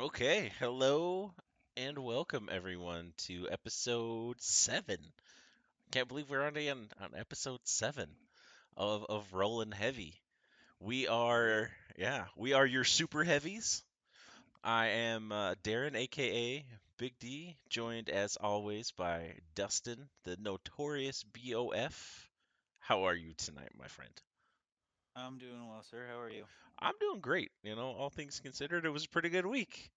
Okay, hello and welcome everyone to episode seven. Can't believe we're already on, on episode seven of of Rollin' Heavy. We are, yeah, we are your super heavies. I am uh, Darren, aka Big D, joined as always by Dustin, the notorious BOF. How are you tonight, my friend? I'm doing well, sir. How are you? I'm doing great. You know, all things considered, it was a pretty good week.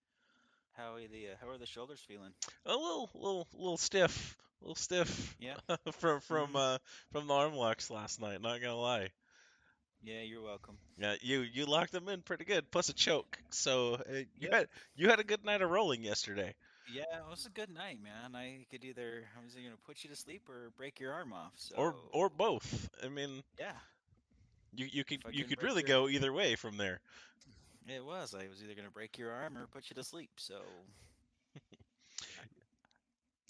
How are the uh, how are the shoulders feeling? a little little little stiff, a little stiff Yeah. from from Mhm. uh from the arm locks last night. Not gonna lie. Yeah, you're welcome. Yeah, you you locked them in pretty good, plus a choke. So uh, you Yep. had you had a good night of rolling yesterday, Yeah, it was a good night, man. I could either I was either gonna put you to sleep or break your arm off. So or or both. I mean, yeah, you you could you could really your- go either way from there. it was. I was either gonna break your arm or put you to sleep. So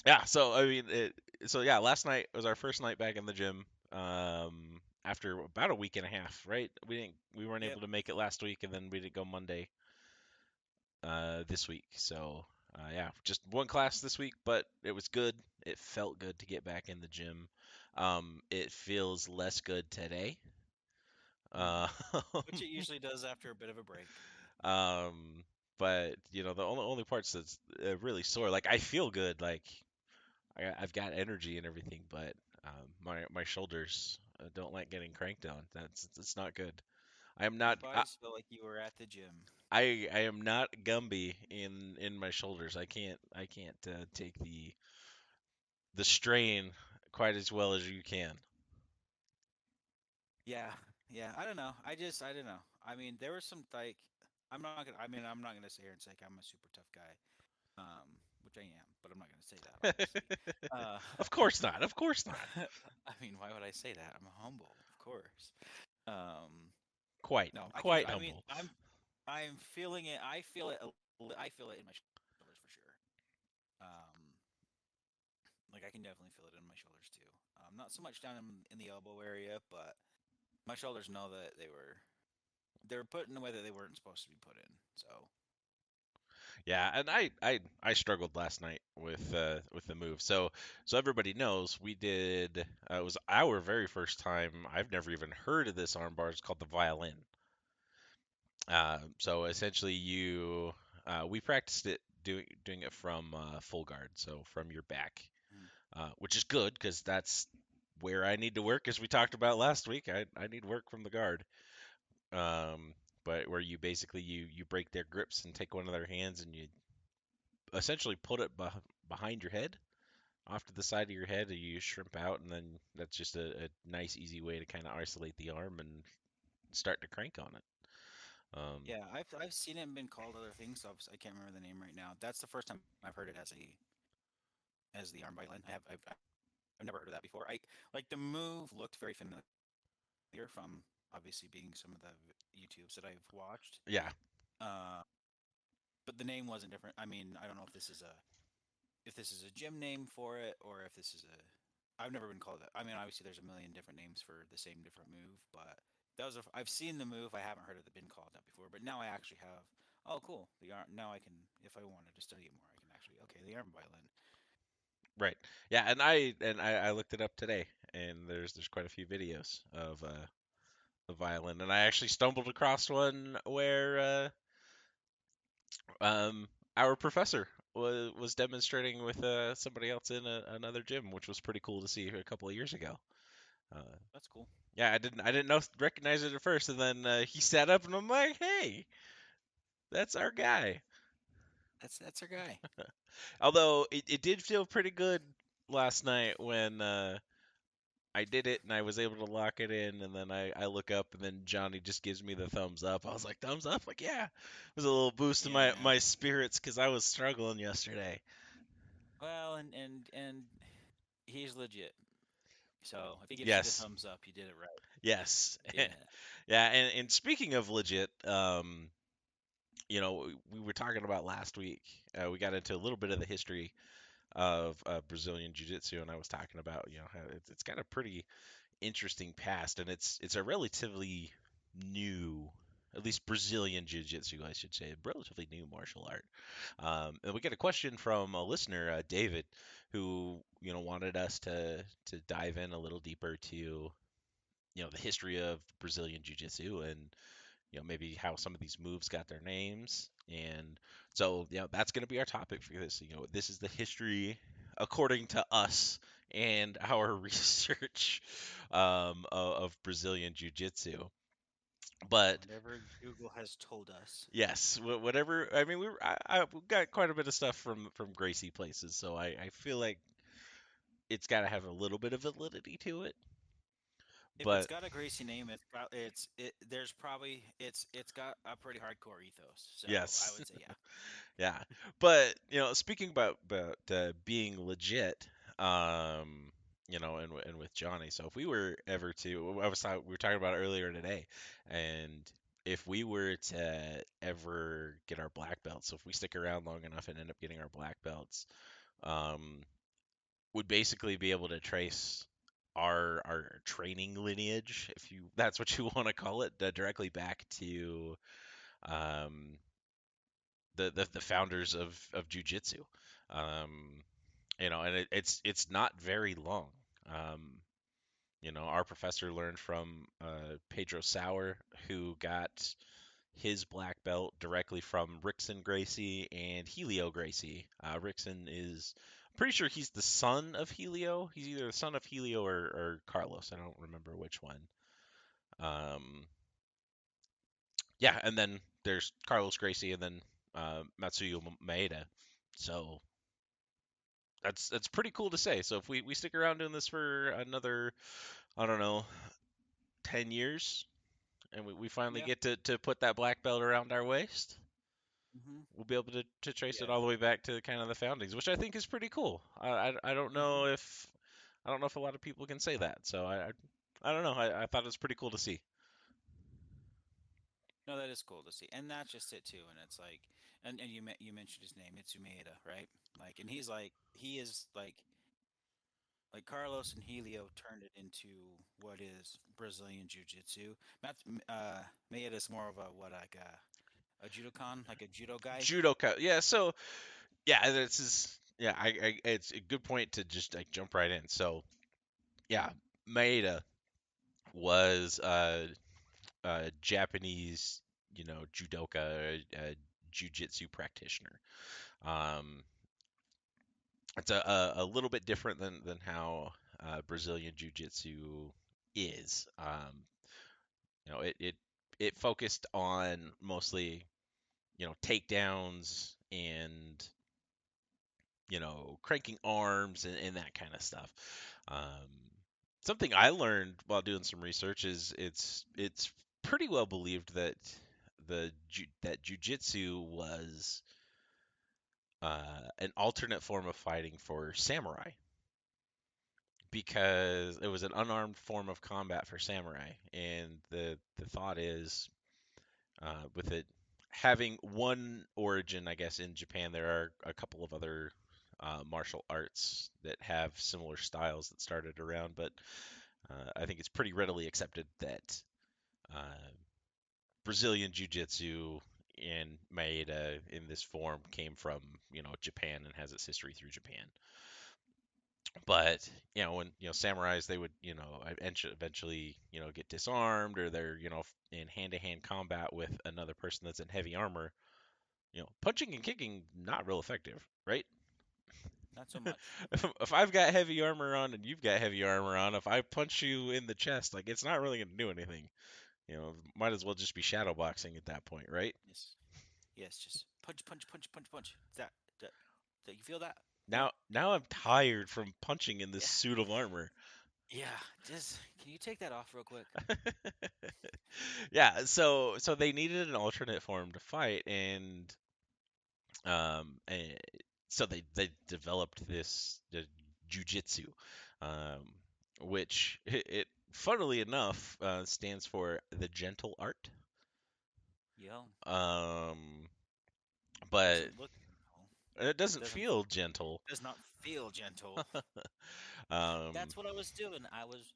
Yeah. So I mean, it, so yeah, last night was our first night back in the gym. Um, after about a week and a half, right? We didn't we weren't Yep. able to make it last week, and then we didn't go Monday. Uh, this week. So uh, yeah, just one class this week, but it was good. It felt good to get back in the gym. Um, it feels less good today. Uh, which it usually does after a bit of a break. um, but you know the only only parts that's uh, really sore. Like I feel good. Like I, I've got energy and everything, but um, my my shoulders uh, don't like getting cranked on. That's it's not good. I am not. Your I, felt like you were at the gym. I I am not Gumby in in my shoulders. I can't I can't uh, take the the strain quite as well as you can. Yeah, yeah. I don't know. I just I don't know. I mean, there was some like I'm not gonna. I mean, I'm not gonna sit here and say like, I'm a super tough guy, um, which I am, but I'm not gonna say that. Uh, of course not. Of course not. I mean, why would I say that? I'm humble, of course. Um, Quite. no, I can- quite I humble. mean, I'm I'm feeling it. I feel it. I feel it in my shoulders for sure. Um, like I can definitely feel it in my shoulders too. Um, not so much down in, in the elbow area, but my shoulders know that they were they were put in the way that they weren't supposed to be put in. So Yeah, and I, I I struggled last night with uh with the move. So so everybody knows we did uh, it was our very first time. I've never even heard of this armbar. It's called the violin. Uh, so essentially you uh, we practiced it doing doing it from uh, full guard, so from your back, Mm. uh, which is good because that's where I need to work, as we talked about last week. I I need work from the guard. Um, but where you basically you you break their grips and take one of their hands and you essentially put it beh behind your head, off to the side of your head, and you shrimp out, and then that's just a, a nice, easy way to kind of isolate the arm and start to crank on it. Um, yeah, I've I've seen it and been called other things. So I can't remember the name right now. That's the first time I've heard it as a as the arm violin. I have I've, I've never heard of that before. I like the move looked very familiar from obviously being some of the YouTubes that I've watched. yeah, Uh, but the name wasn't different. I mean, I don't know if this is a if this is a gym name for it or if this is a I've never been called that. I mean, obviously there's a million different names for the same different move, but that was a, I've seen the move. I haven't heard of it been called that before, but now I actually have. Oh, cool. The arm. Now I can, if I wanted to study it more, I can actually. Okay, the arm violin. Right. Yeah, and I and I, I looked it up today, and there's there's quite a few videos of uh, the violin, and I actually stumbled across one where uh, um our professor was was demonstrating with uh, somebody else in a, another gym, which was pretty cool to see a couple of years ago. Uh, That's cool. Yeah, I didn't I didn't know recognize it at first, and then uh, he sat up, and I'm like, hey, that's our guy. That's that's our guy. Although it, it did feel pretty good last night when uh, I did it and I was able to lock it in, and then I, I look up, and then Johnny just gives me the thumbs up. I was like, thumbs up, like yeah, it was a little boost to my my spirits because I was struggling yesterday. Well, and and and he's legit. So if he gives Yes. you the thumbs up, you did it right. Yes, Yeah. Yeah, and, and speaking of legit, um, you know, we were talking about last week. Uh, we got into a little bit of the history of uh, Brazilian Jiu-Jitsu, and I was talking about, you know, it's, it's got a pretty interesting past, and it's it's a relatively new at least Brazilian Jiu-Jitsu, I should say, relatively new martial art. Um, and we get a question from a listener, uh, David, who you know wanted us to to dive in a little deeper to you know the history of Brazilian Jiu-Jitsu and you know maybe how some of these moves got their names. And so you know that's going to be our topic for this you know this is the history according to us and our research um, of, of Brazilian jiu-jitsu. But Whatever Google has told us. yes whatever i mean we were, I, I we got quite a bit of stuff from from gracie places so i i feel like it's got to have a little bit of validity to it If but it's got a Gracie name, it's it's it. There's probably it's it's got a pretty hardcore ethos. So Yes. I would say yeah. Yeah, but you know, speaking about about uh, being legit, um, you know, and and with Johnny. So if we were ever to, I was we were talking about earlier today, and if we were to ever get our black belts, so if we stick around long enough and end up getting our black belts, um, would basically be able to trace our our training lineage, if you that's what you want to call it, uh, directly back to um the the, the founders of of jujitsu. Um, you know, and it, it's it's not very long. Um, you know, our professor learned from uh, Pedro Sauer, who got his black belt directly from Rickson Gracie and Helio Gracie. Uh, Rickson is pretty sure he's the son of Helio. He's either the son of Helio or, or Carlos. I don't remember which one. Um, yeah, and then there's Carlos Gracie, and then uh, Mitsuyo Maeda. So that's that's pretty cool to say. So if we, we stick around doing this for another, I don't know, ten years, and we, we finally Yeah. get to, to put that black belt around our waist, hmm we'll be able to, to trace it all the way back to kind of the foundings, which I think is pretty cool. I, I, I don't know if I don't know if a lot of people can say that. So I I, don't know. I, I thought it was pretty cool to see. No, that is cool to see, and that's just it too. And it's like, and, and you you mentioned his name, it's Umaeda, right? Like, and he's like, he is like, like Carlos and Helio turned it into what is Brazilian Jiu-Jitsu. Mat- uh, Maeda is more of a what like a a judokan, like a judo guy. Judoka. Yeah, so yeah, this is yeah, I, I it's a good point to just like jump right in. So yeah, Maeda was a Japanese, you know, judoka, uh, jujitsu practitioner. Um, it's a, a, a little bit different than than how uh, Brazilian jiu-jitsu is. Um, you know, it, it it focused on mostly, you know, takedowns and you know, cranking arms and, and that kind of stuff. Um, something I learned while doing some research is it's it's pretty well believed that the that jujitsu was uh, an alternate form of fighting for samurai because it was an unarmed form of combat for samurai, and the the thought is uh, with it having one origin, I guess, in Japan, there are a couple of other uh, martial arts that have similar styles that started around, but uh, I think it's pretty readily accepted that uh, Brazilian Jiu-Jitsu and Maeda in this form came from, you know, Japan and has its history through Japan. But you know, when you know samurais, they would you know eventually you know get disarmed or they're you know in hand-to-hand combat with another person that's in heavy armor. You know, punching and kicking not real effective, right? Not so much. If, if I've got heavy armor on and you've got heavy armor on, if I punch you in the chest, like it's not really gonna do anything. You know, might as well just be shadow boxing at that point, right? Yes, yes, just punch, punch, punch, punch, punch. That that, that you feel that? Now, now I'm tired from punching in this Yeah. suit of armor. Yeah. Just can you take that off real quick? yeah, so so they needed an alternate form to fight, and um, eh, so they they developed this the jujitsu, um, which it, it funnily enough uh, stands for the gentle art. Yeah. Um, but look. It doesn't doesn't- feel gentle. Does not feel gentle. Um, That's what I was doing. I was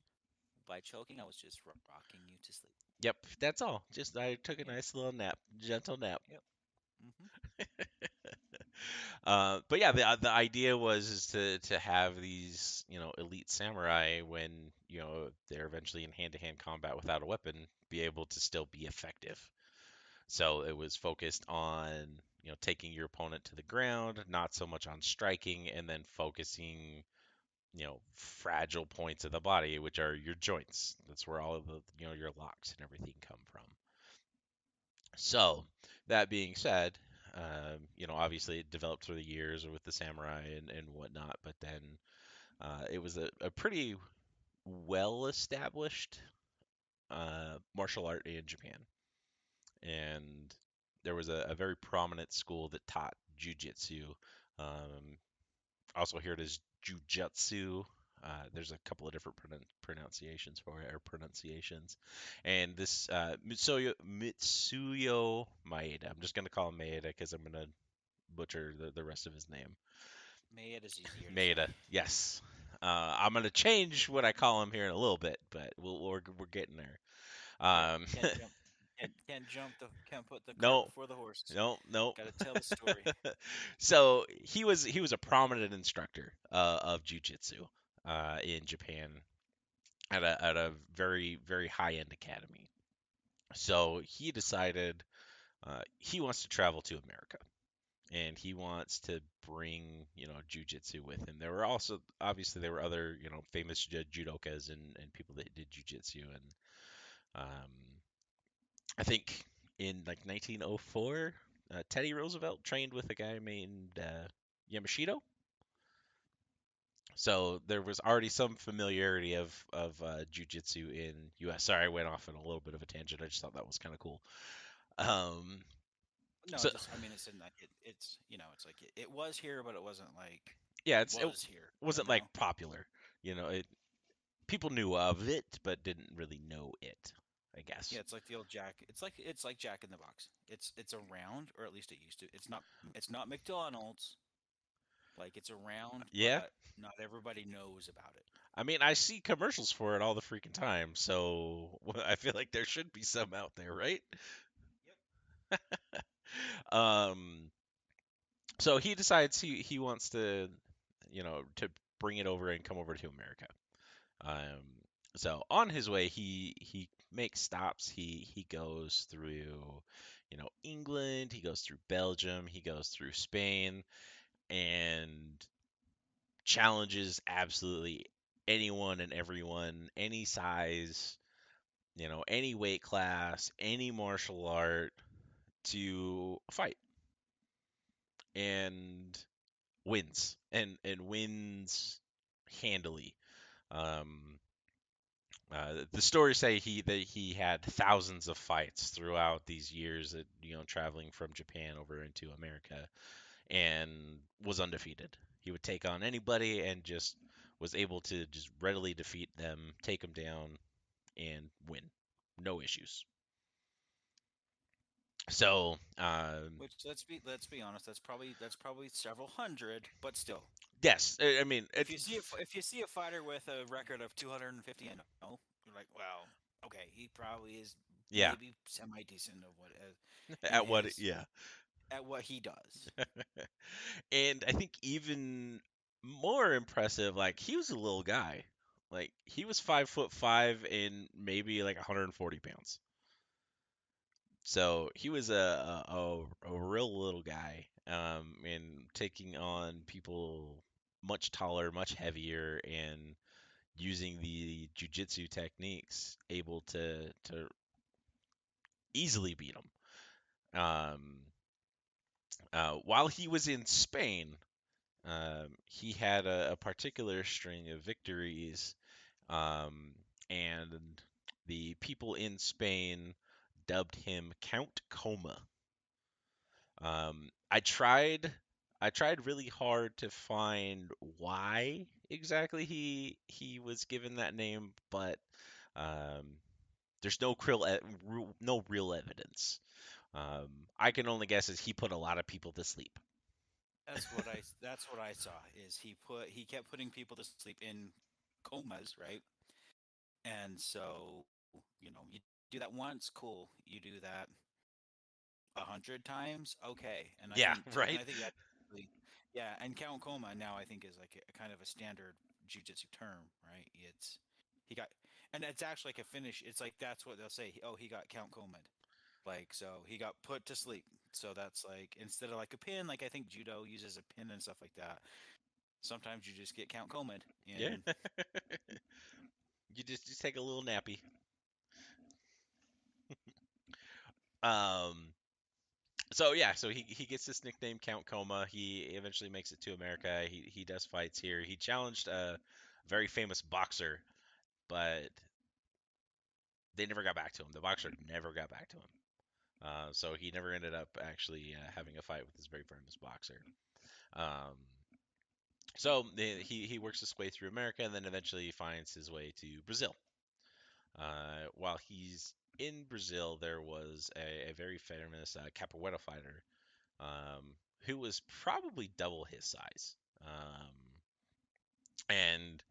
by choking. I was just rocking you to sleep. Yep, that's all. Just I took a nice little nap, gentle nap. hmm Uh, but yeah, the uh, the idea was is to to have these you know elite samurai when you know they're eventually in hand to hand combat without a weapon be able to still be effective. So it was focused on you know taking your opponent to the ground, not so much on striking, and then focusing you know fragile points of the body, which are your joints. That's where all of the you know your locks and everything come from. So that being said, um, you know obviously it developed through the years with the samurai and, and whatnot, but then uh, it was a, a pretty well established uh, martial art in Japan, and there was a, a very prominent school that taught jujitsu. Um, also hear it as jujutsu. Uh, there's a couple of different pronun- pronunciations for it, or pronunciations. And this uh, Mitsuyo, Mitsuyo Maeda, I'm just going to call him Maeda because I'm going to butcher the, the rest of his name. Maeda easier. Maeda, yes. Uh, I'm going to change what I call him here in a little bit, but we'll, we're, we're getting there. Um, Can't jump. Can't, jump the. Can't put the cart No. before the horse. no, no. Got to tell the story. so he was he was a prominent instructor uh, of jujitsu uh, in Japan at a at a very very high end academy. So he decided uh, he wants to travel to America, and he wants to bring you know jujitsu with him. There were also obviously there were other you know famous judokas and and people that did jujitsu, and um, I think in like 1904, uh, Teddy Roosevelt trained with a guy named uh, Yamashita. So there was already some familiarity of of uh, jujitsu in U.S. Sorry, I went off on a little bit of a tangent. I just thought that was kind of cool. Um, No, So- just I mean, it's in like it, it's you know, it's like it, it was here, but it wasn't like yeah, it it's it was here. wasn't know? like popular. You know, it people knew of it, but didn't really know it. I guess. Yeah, it's like the old Jack. It's like it's like Jack in the Box. It's it's around, or at least it used to. It's not it's not McDonald's. Like it's around. Yeah. not everybody knows about it. I mean, I see commercials for it all the freaking time, so I feel like there should be some out there, right? Yep. um, so he decides he he wants to, you know, to bring it over and come over to America. Um, so on his way, he he makes stops. He he goes through, you know, England. He goes through Belgium. He goes through Spain, and challenges absolutely anyone and everyone, any size, you know, any weight class, any martial art to fight and wins and and wins handily. Um, uh, the stories say he that he had thousands of fights throughout these years that you know traveling from Japan over into America and was undefeated. He would take on anybody and just was able to just readily defeat them, take them down, and win, no issues. So, um, Which let's be let's be honest, that's probably that's probably several hundred, but still. Yes, I mean, If you see a, if you see a fighter with a record of 250 and oh, you're like, wow, okay, he probably is yeah, maybe semi decent of what uh, at what, is- yeah, at what he does. and I think even more impressive, like he was a little guy, like he was five foot five and maybe like 140 pounds. So he was a a, a, a real little guy, um, and taking on people much taller, much heavier, and using the jujitsu techniques, able to to easily beat him. Um, uh, while he was in Spain, um, he had a, a particular string of victories, um, and the people in Spain dubbed him Count Coma. Um, I tried, I tried really hard to find why exactly he he was given that name, but um, there's no real no real evidence. Um, I can only guess is he put a lot of people to sleep. That's what I that's what I saw is he put he kept putting people to sleep in comas, right? and so you know you do that once, cool. You do that a hundred times, okay. And I Yeah, think, right. I think that, yeah, and Count Coma now I think is like a, kind of a standard jujitsu term, right? It's he got, and it's actually like a finish. It's like that's what they'll say. Oh, he got Count Coma. Like so, he got put to sleep. So that's like instead of like a pin, like I think judo uses a pin and stuff like that. Sometimes you just get Count Coma. Yeah. you just just take a little nappy. um. So yeah, so he he gets this nickname Count Coma. He eventually makes it to America. He he does fights here. He challenged a very famous boxer, but they never got back to him. The boxer never got back to him. Uh, so he never ended up actually uh, having a fight with this very famous boxer. Um, so the- he he works his way through America and then eventually finds his way to Brazil. Uh, while he's in Brazil, there was a, a very famous uh, capoeira fighter um, who was probably double his size, um, and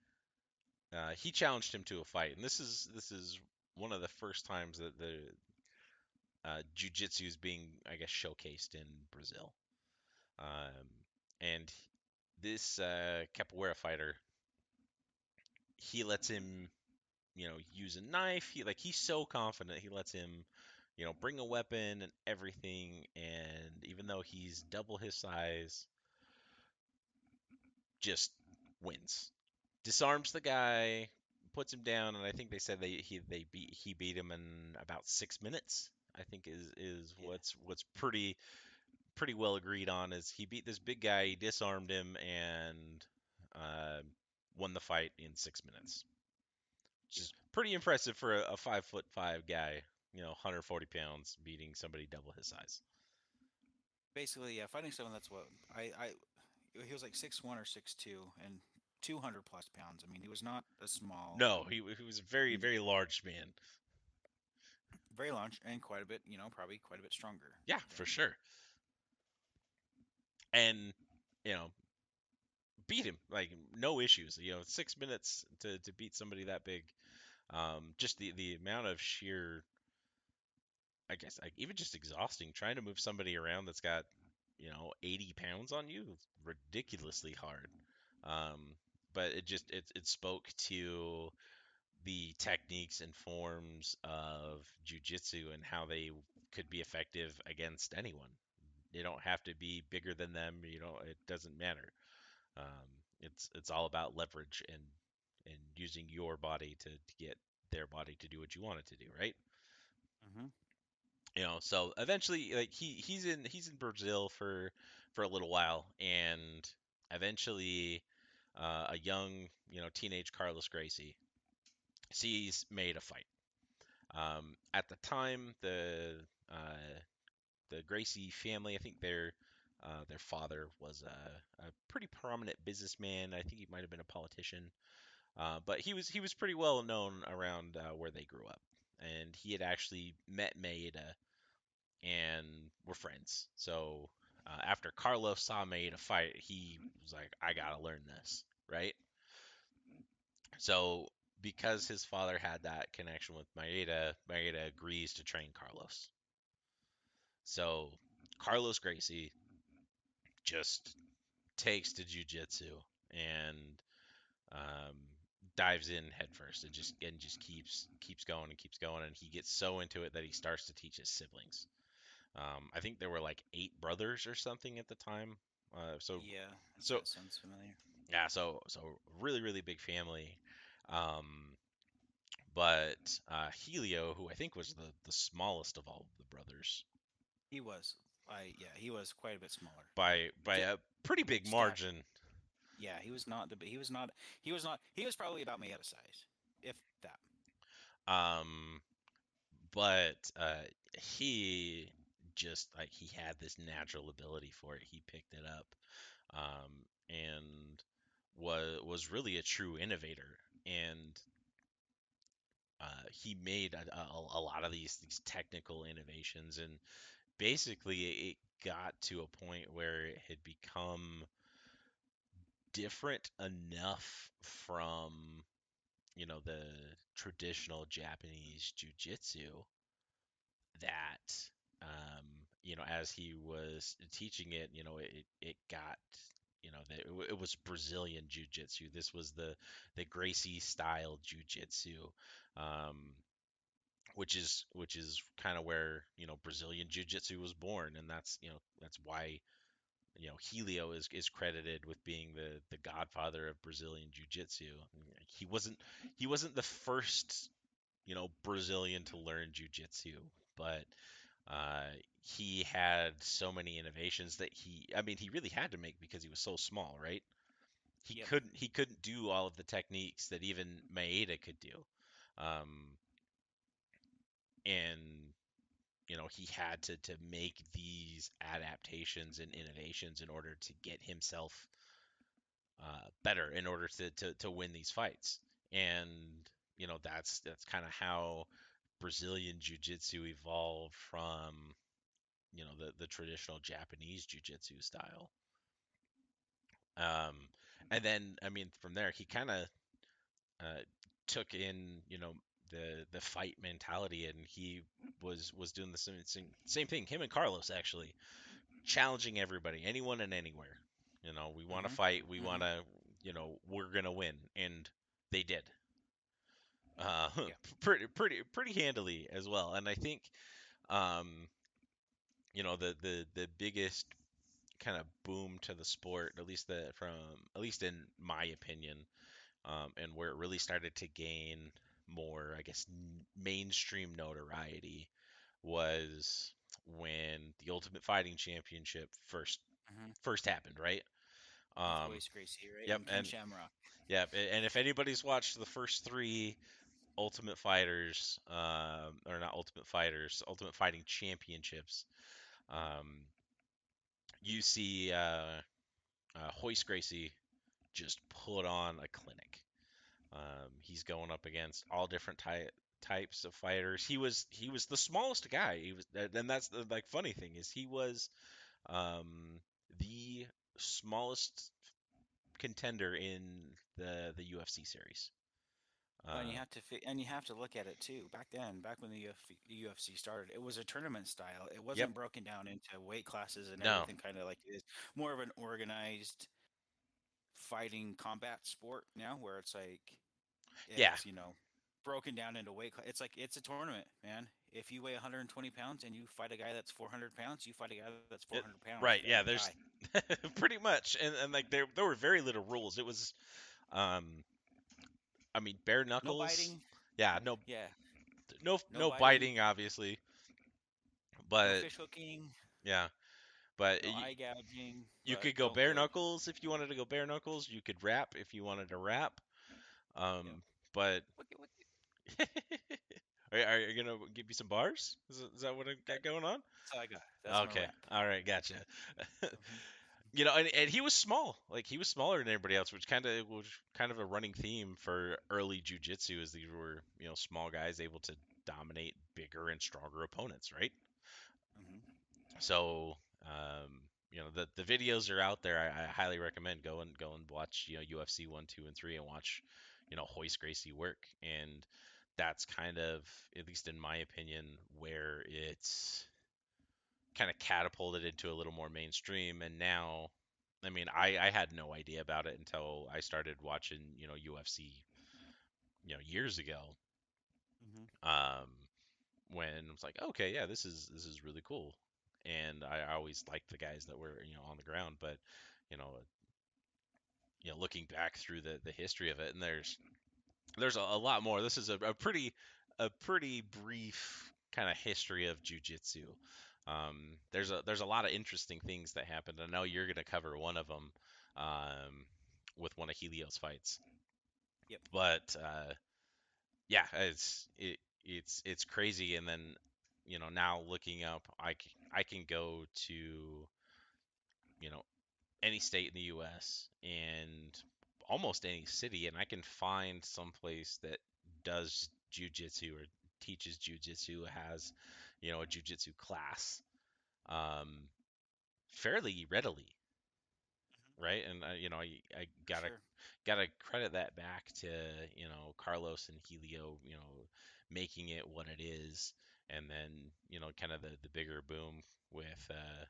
uh, he challenged him to a fight. And this is this is one of the first times that the uh, jujitsu is being, I guess, showcased in Brazil. Um, and this uh, capoeira fighter, he lets him, you know, use a knife. He like he's so confident he lets him, you know, bring a weapon and everything. And even though he's double his size, just wins, disarms the guy, puts him down, and I think they said they he they beat he beat him in about six minutes. I think is is Yeah. what's what's pretty pretty well agreed on is he beat this big guy, he disarmed him, and uh, won the fight in six minutes. Which is pretty impressive for a, a five foot five guy, you know, 140 pounds, beating somebody double his size. Basically, yeah, fighting someone that's what I I he was like six one or six two and two hundred plus pounds. I mean, he was not a small. No, he, he was a very very large man. very large and quite a bit, you know, probably quite a bit stronger. Yeah, for sure. And you know, beat him like no issues. You know, six minutes to, to beat somebody that big. Um, just the the amount of sheer, I guess, like even just exhausting trying to move somebody around that's got you know 80 pounds on you. Ridiculously hard. Um, but it just it it spoke to the techniques and forms of jujitsu and how they could be effective against anyone. You don't have to be bigger than them. You know, it doesn't matter. Um, it's it's all about leverage and and using your body to, to get their body to do what you want it to do, right? Mhm. You know, so eventually, like he he's in he's in Brazil for for a little while, and eventually, uh, a young you know teenage Carlos Gracie sees Maeda fight. Um, at the time, the uh, the Gracie family, I think their uh, their father was a, a pretty prominent businessman. I think he might have been a politician, uh, but he was he was pretty well known around uh, where they grew up, and he had actually met Maeda and were friends. So uh, after Carlos saw Maeda fight, he was like, "I gotta learn this," right? So because his father had that connection with Maeda, Maeda agrees to train Carlos. So Carlos Gracie just takes to jujitsu and um, dives in headfirst and just and just keeps keeps going and keeps going and he gets so into it that he starts to teach his siblings. Um, I think there were like eight brothers or something at the time. Uh, so Yeah. so- sounds familiar. yeah, so so really really big family. Um, but uh, Helio, who I think was the the smallest of all the brothers He was. I yeah, he was quite a bit smaller. by by a pretty big margin. Yeah, he was not the. He was not. He was not. He was probably about Maeda size, if that. Um, but uh, he just like he had this natural ability for it. He picked it up, um, and was was really a true innovator. And uh, he made a, a, a lot of these these technical innovations, and basically it got to a point where it had become different enough from you know the traditional Japanese jujitsu that um, you know as he was teaching it, you know it it got you know the, it, it was Brazilian jiu-jitsu. This was the the Gracie style jiu-jitsu. Um, which is which is kind of where you know Brazilian jiu-jitsu was born and that's you know that's why you know Helio is is credited with being the the godfather of Brazilian jiu-jitsu. He wasn't he wasn't the first you know Brazilian to learn jiu-jitsu, but uh, he had so many innovations that he I mean he really had to make because he was so small, right? He Yep. couldn't he couldn't do all of the techniques that even Maeda could do. Um, and you know he had to to make these adaptations and innovations in order to get himself uh, better in order to, to to win these fights. And you know that's that's kind of how Brazilian jiu-jitsu evolved from you know the the traditional Japanese jiu-jitsu style. Um and then I mean from there he kind of uh, took in you know the the fight mentality and he was was doing the same same, same thing him and Carlos actually challenging everybody, anyone and anywhere. You know, we want to Mm-hmm. fight, we Mhm. want to, you know, we're gonna win, and they did. Uh, Yeah. pretty, pretty, pretty handily as well. And I think, um, you know, the the the biggest kind of boom to the sport, at least the from, at least in my opinion, um, and where it really started to gain more, I guess, n- mainstream notoriety was when the Ultimate Fighting Championship first Mm-hmm. first happened, right? Um, Royce Gracie, right? yep, and and- Shamrock. yeah, a- and if anybody's watched the first three Ultimate Fighters, um, or not Ultimate Fighters, Ultimate Fighting Championships, um, you see uh, uh, Royce Gracie just put on a clinic. Um, he's going up against all different ty- types of fighters. He was he was the smallest guy. He was, and that's the like funny thing is he was um, the smallest contender in the the UFC series. Oh, and you Uh, have to fi- and you have to look at it too. Back then, back when the UFC, UFC started, it was a tournament style. It wasn't broken down into weight classes and No. everything, kind of like it is. More of an organized fighting combat sport now, where it's like, it's, Yeah. you know, broken down into weight. It's like it's a tournament, man. If you weigh 120 pounds and you fight a guy that's 400 pounds, you fight a guy that's 400 pounds. right, yeah, there's- pretty much, and, and like there there were very little rules. It was, um, I mean, bare knuckles. no biting. Yeah, no Yeah, no No no, biting. biting, obviously. no But fish hooking, yeah, but no you, eye gouging. you but could go bare knuckles if you wanted to go bare knuckles. You could rap if you wanted to rap. Um, but What, what, are, are you gonna give me some bars? Is, is that what I got going on? That's all I got. That's okay, all right, gotcha. Mhm. you know, and, and he was small. Like he was smaller than everybody else, which kind of was kind of a running theme for early jujitsu, is these were you know small guys able to dominate bigger and stronger opponents, right? Mhm. So, um, you know, the the videos are out there. I, I highly recommend go and go and watch you know UFC one, two, and three, and watch you know Royce Gracie work. And that's kind of, at least in my opinion, where it's kind of catapulted into a little more mainstream. And now, I mean, I I had no idea about it until I started watching you know UFC, you know, years ago Mhm. um, when I was like, okay, yeah, this is this is really cool, and I always liked the guys that were you know on the ground, but you know, you know, looking back through the the history of it, and there's there's a, a lot more. This is a, a pretty a pretty brief kind of history of jujitsu. Um, there's a there's a lot of interesting things that happened. I know you're gonna cover one of them um, with one of Helios fights. Yep. But uh, yeah, it's it, it's it's crazy. And then you know now looking up, I can, I can go to you know any state in the U.S. and almost any city, and I can find some place that does jujitsu or teaches jujitsu, has you know a jujitsu class, um, fairly readily. right? And uh, you know, I, I gotta Sure. gotta credit that back to you know Carlos and Helio, you know, making it what it is, and then you know, kind of the the bigger boom with uh,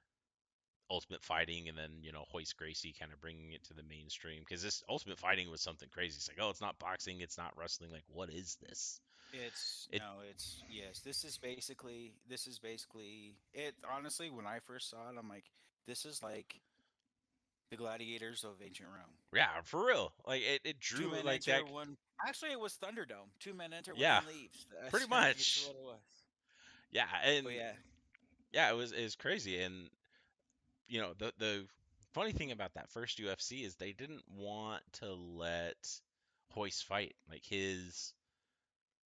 Ultimate Fighting, and then you know Royce Gracie kind of bringing it to the mainstream because this Ultimate Fighting was something crazy. It's like, oh, it's not boxing, it's not wrestling. Like, what is this? It's It no, it's yes. This is basically this is basically it. Honestly, when I first saw it, I'm like, this is like the gladiators of ancient Rome. yeah, for real. Like it, it drew like enter, that. one. Actually, it was Thunderdome. Two men enter, Yeah, one leaves. That's, pretty much. what it was. Yeah, and But yeah, yeah, it was it was crazy. And you know the the funny thing about that first UFC is they didn't want to let Royce fight. Like his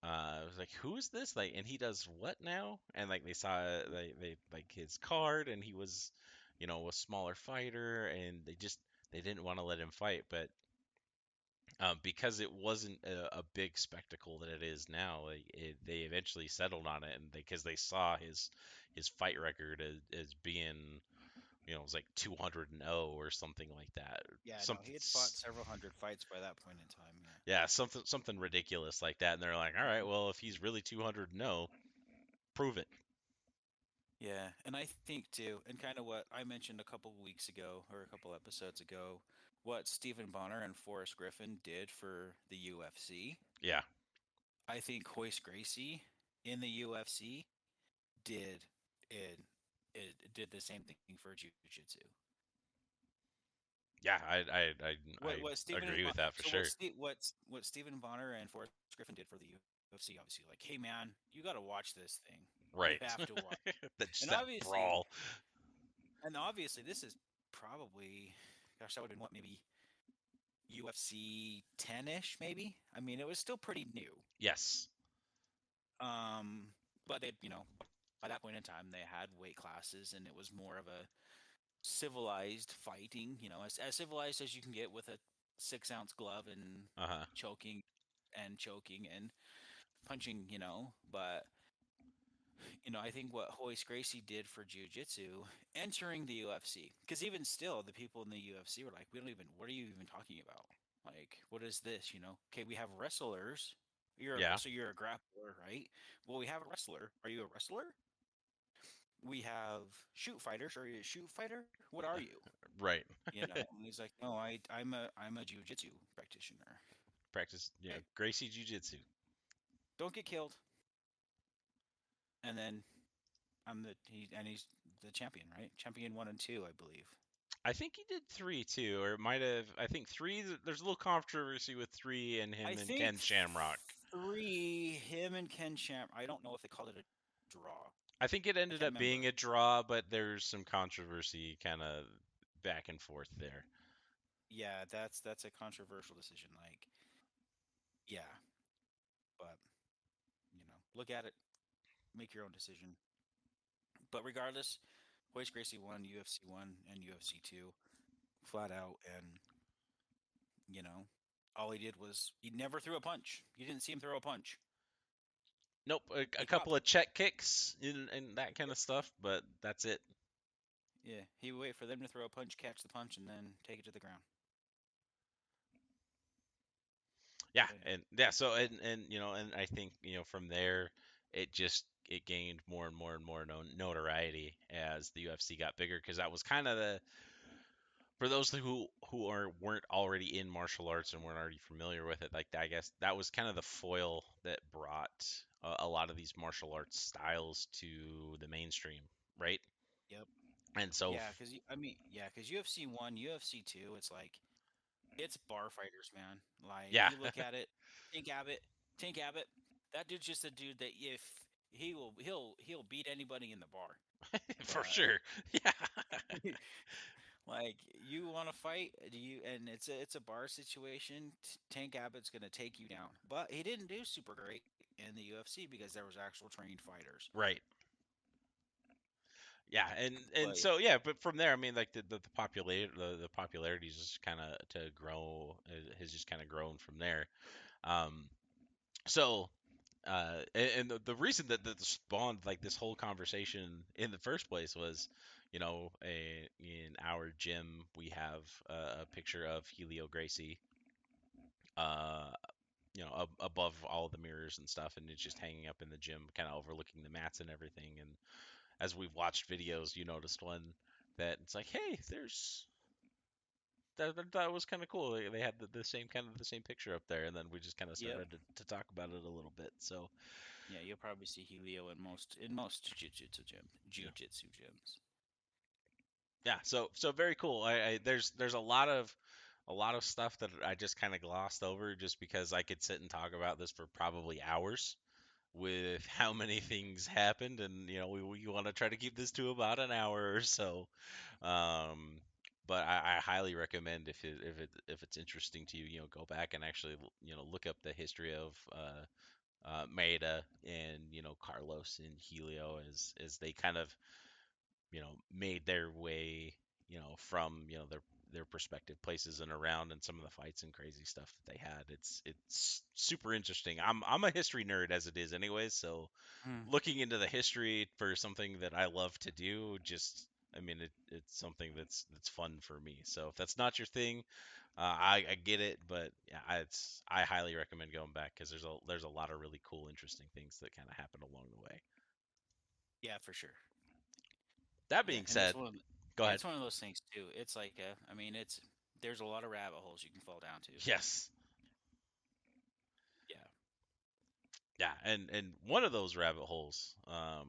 uh it was like who is this? Like and he does what now? And like they saw they they like his card and he was you know a smaller fighter and they just they didn't want to let him fight, but um, because it wasn't a, a big spectacle that it is now, like, it, they eventually settled on it, and because they, saw his his fight record as, as being you know, it was like 200 and 0 or something like that. yeah. No, Something, he had fought several hundred fights by that point in time. Yeah. yeah, something something ridiculous like that. And they're like, all right, well, if he's really 200 and 0, prove it. Yeah, and I think too, and kind of what I mentioned a couple weeks ago or a couple episodes ago, what Stephan Bonnar and Forrest Griffin did for the UFC. Yeah, I think Royce Gracie in the UFC did it, it did the same thing for jiu-jitsu. yeah, I I I, What, what Stephen agree with that for so sure. What, what what Stephan Bonnar and Forrest Griffin did for the UFC, obviously, like, hey man, you got to watch this thing. Right. You have to watch. And that obviously- brawl. And obviously, this is probably, gosh, that would have been what, maybe UFC 10 ish, maybe? I mean, it was still pretty new. Yes. Um, but it, you know, by that point in time, they had weight classes and it was more of a civilized fighting, you know, as, as civilized as you can get with a six ounce glove and Uh huh. choking and choking and punching, you know, but you know, I think what Royce Gracie did for jiu-jitsu entering the UFC because even still the people in the UFC were like we don't even what are you even talking about? Like what is this, you know? Okay, we have wrestlers. You're a, Yeah. so you're a grappler, right? Well, we have a wrestler. Are you a wrestler? We have shoot fighters. Are you a shoot fighter? What are you? Right. You know, and he's like, no, I, I'm a, I'm a jiu-jitsu practitioner. Practice. Yeah. Hey. Gracie Jiu Jitsu. don't get killed. And then I'm the he and he's the champion, right? Champion one and two, I believe. I think he did three too, or it might have. I think three. There's a little controversy with three and him I and Ken Shamrock. Three, him and Ken Sham. I don't know if they called it a draw. I think it ended up being a draw, but there's some controversy kind of back and forth there. Yeah, that's that's a controversial decision. Like, yeah, but you know, look at it, make your own decision. But regardless, Royce Gracie won UFC one and UFC two, flat out, and you know, all he did was he never threw a punch. You didn't see him throw a punch. Nope, a, a couple of check kicks and, and that kind of stuff, but that's it. Yeah, he would wait for them to throw a punch, catch the punch, and then take it to the ground. Yeah, and yeah, so and and you know, and I think you know from there, it just it gained more and more and more no, notoriety as the UFC got bigger because that was kind of the for those who who are weren't already in martial arts and weren't already familiar with it, like I guess that was kind of the foil that brought a, a lot of these martial arts styles to the mainstream, right? Yep. And so Yeah, because I mean, yeah, because UFC one, UFC two, it's like it's bar fighters, man. Like, Yeah. you look at it, Tank Abbott, Tank Abbott, that dude's just a dude that if he will, he'll he'll beat anybody in the bar. for but- sure, yeah, Like, you want to fight? Do you? And it's a it's a bar situation. Tank Abbott's gonna take you down, but he didn't do super great in the UFC because there was actual trained fighters. right. Yeah, and and But- so yeah, but from there, I mean, like the the, the popularity the, the popularity is just kind of to grow uh, has just kind of grown from there. Um, so uh, and, and the, the reason that that spawned like this whole conversation in the first place was, you know, a, in our gym we have a, a picture of Helio Gracie, uh, you know, ab- above all the mirrors and stuff, and it's just hanging up in the gym, kind of overlooking the mats and everything. And as we've watched videos, you noticed one that it's like, hey, there's that, that, that was kind of cool. They, they had the, the same kind of the same picture up there, and then we just kind of Yep. started to, to talk about it a little bit. So Yeah, you'll probably see Helio in most in most jiu-jitsu gym jiu-jitsu gyms. yeah, so so very cool. I, I there's there's a lot of a lot of stuff that I just kind of glossed over just because I could sit and talk about this for probably hours with how many things happened and you know we, we want to try to keep this to about an hour or so um but I, I highly recommend if it if it if it's interesting to you you know go back and actually you know look up the history of uh uh Maeda and you know Carlos and Helio as as they kind of you know made their way you know from you know their their perspective places and around and some of the fights and crazy stuff that they had. It's it's super interesting. I'm i'm a history nerd as it is anyways so looking into the history for something that i love to do just i mean it, it's something that's that's fun for me. So if that's not your thing uh, I, I get it but yeah I, it's i highly recommend going back because there's a there's a lot of really cool interesting things that kind of happen along the way. Yeah, for sure. that being it's said one of, the- go ahead It's one of those things too. It's like, uh, I mean, it's there's a lot of rabbit holes you can fall down to. yes Yeah. Yeah, and and one of those rabbit holes um,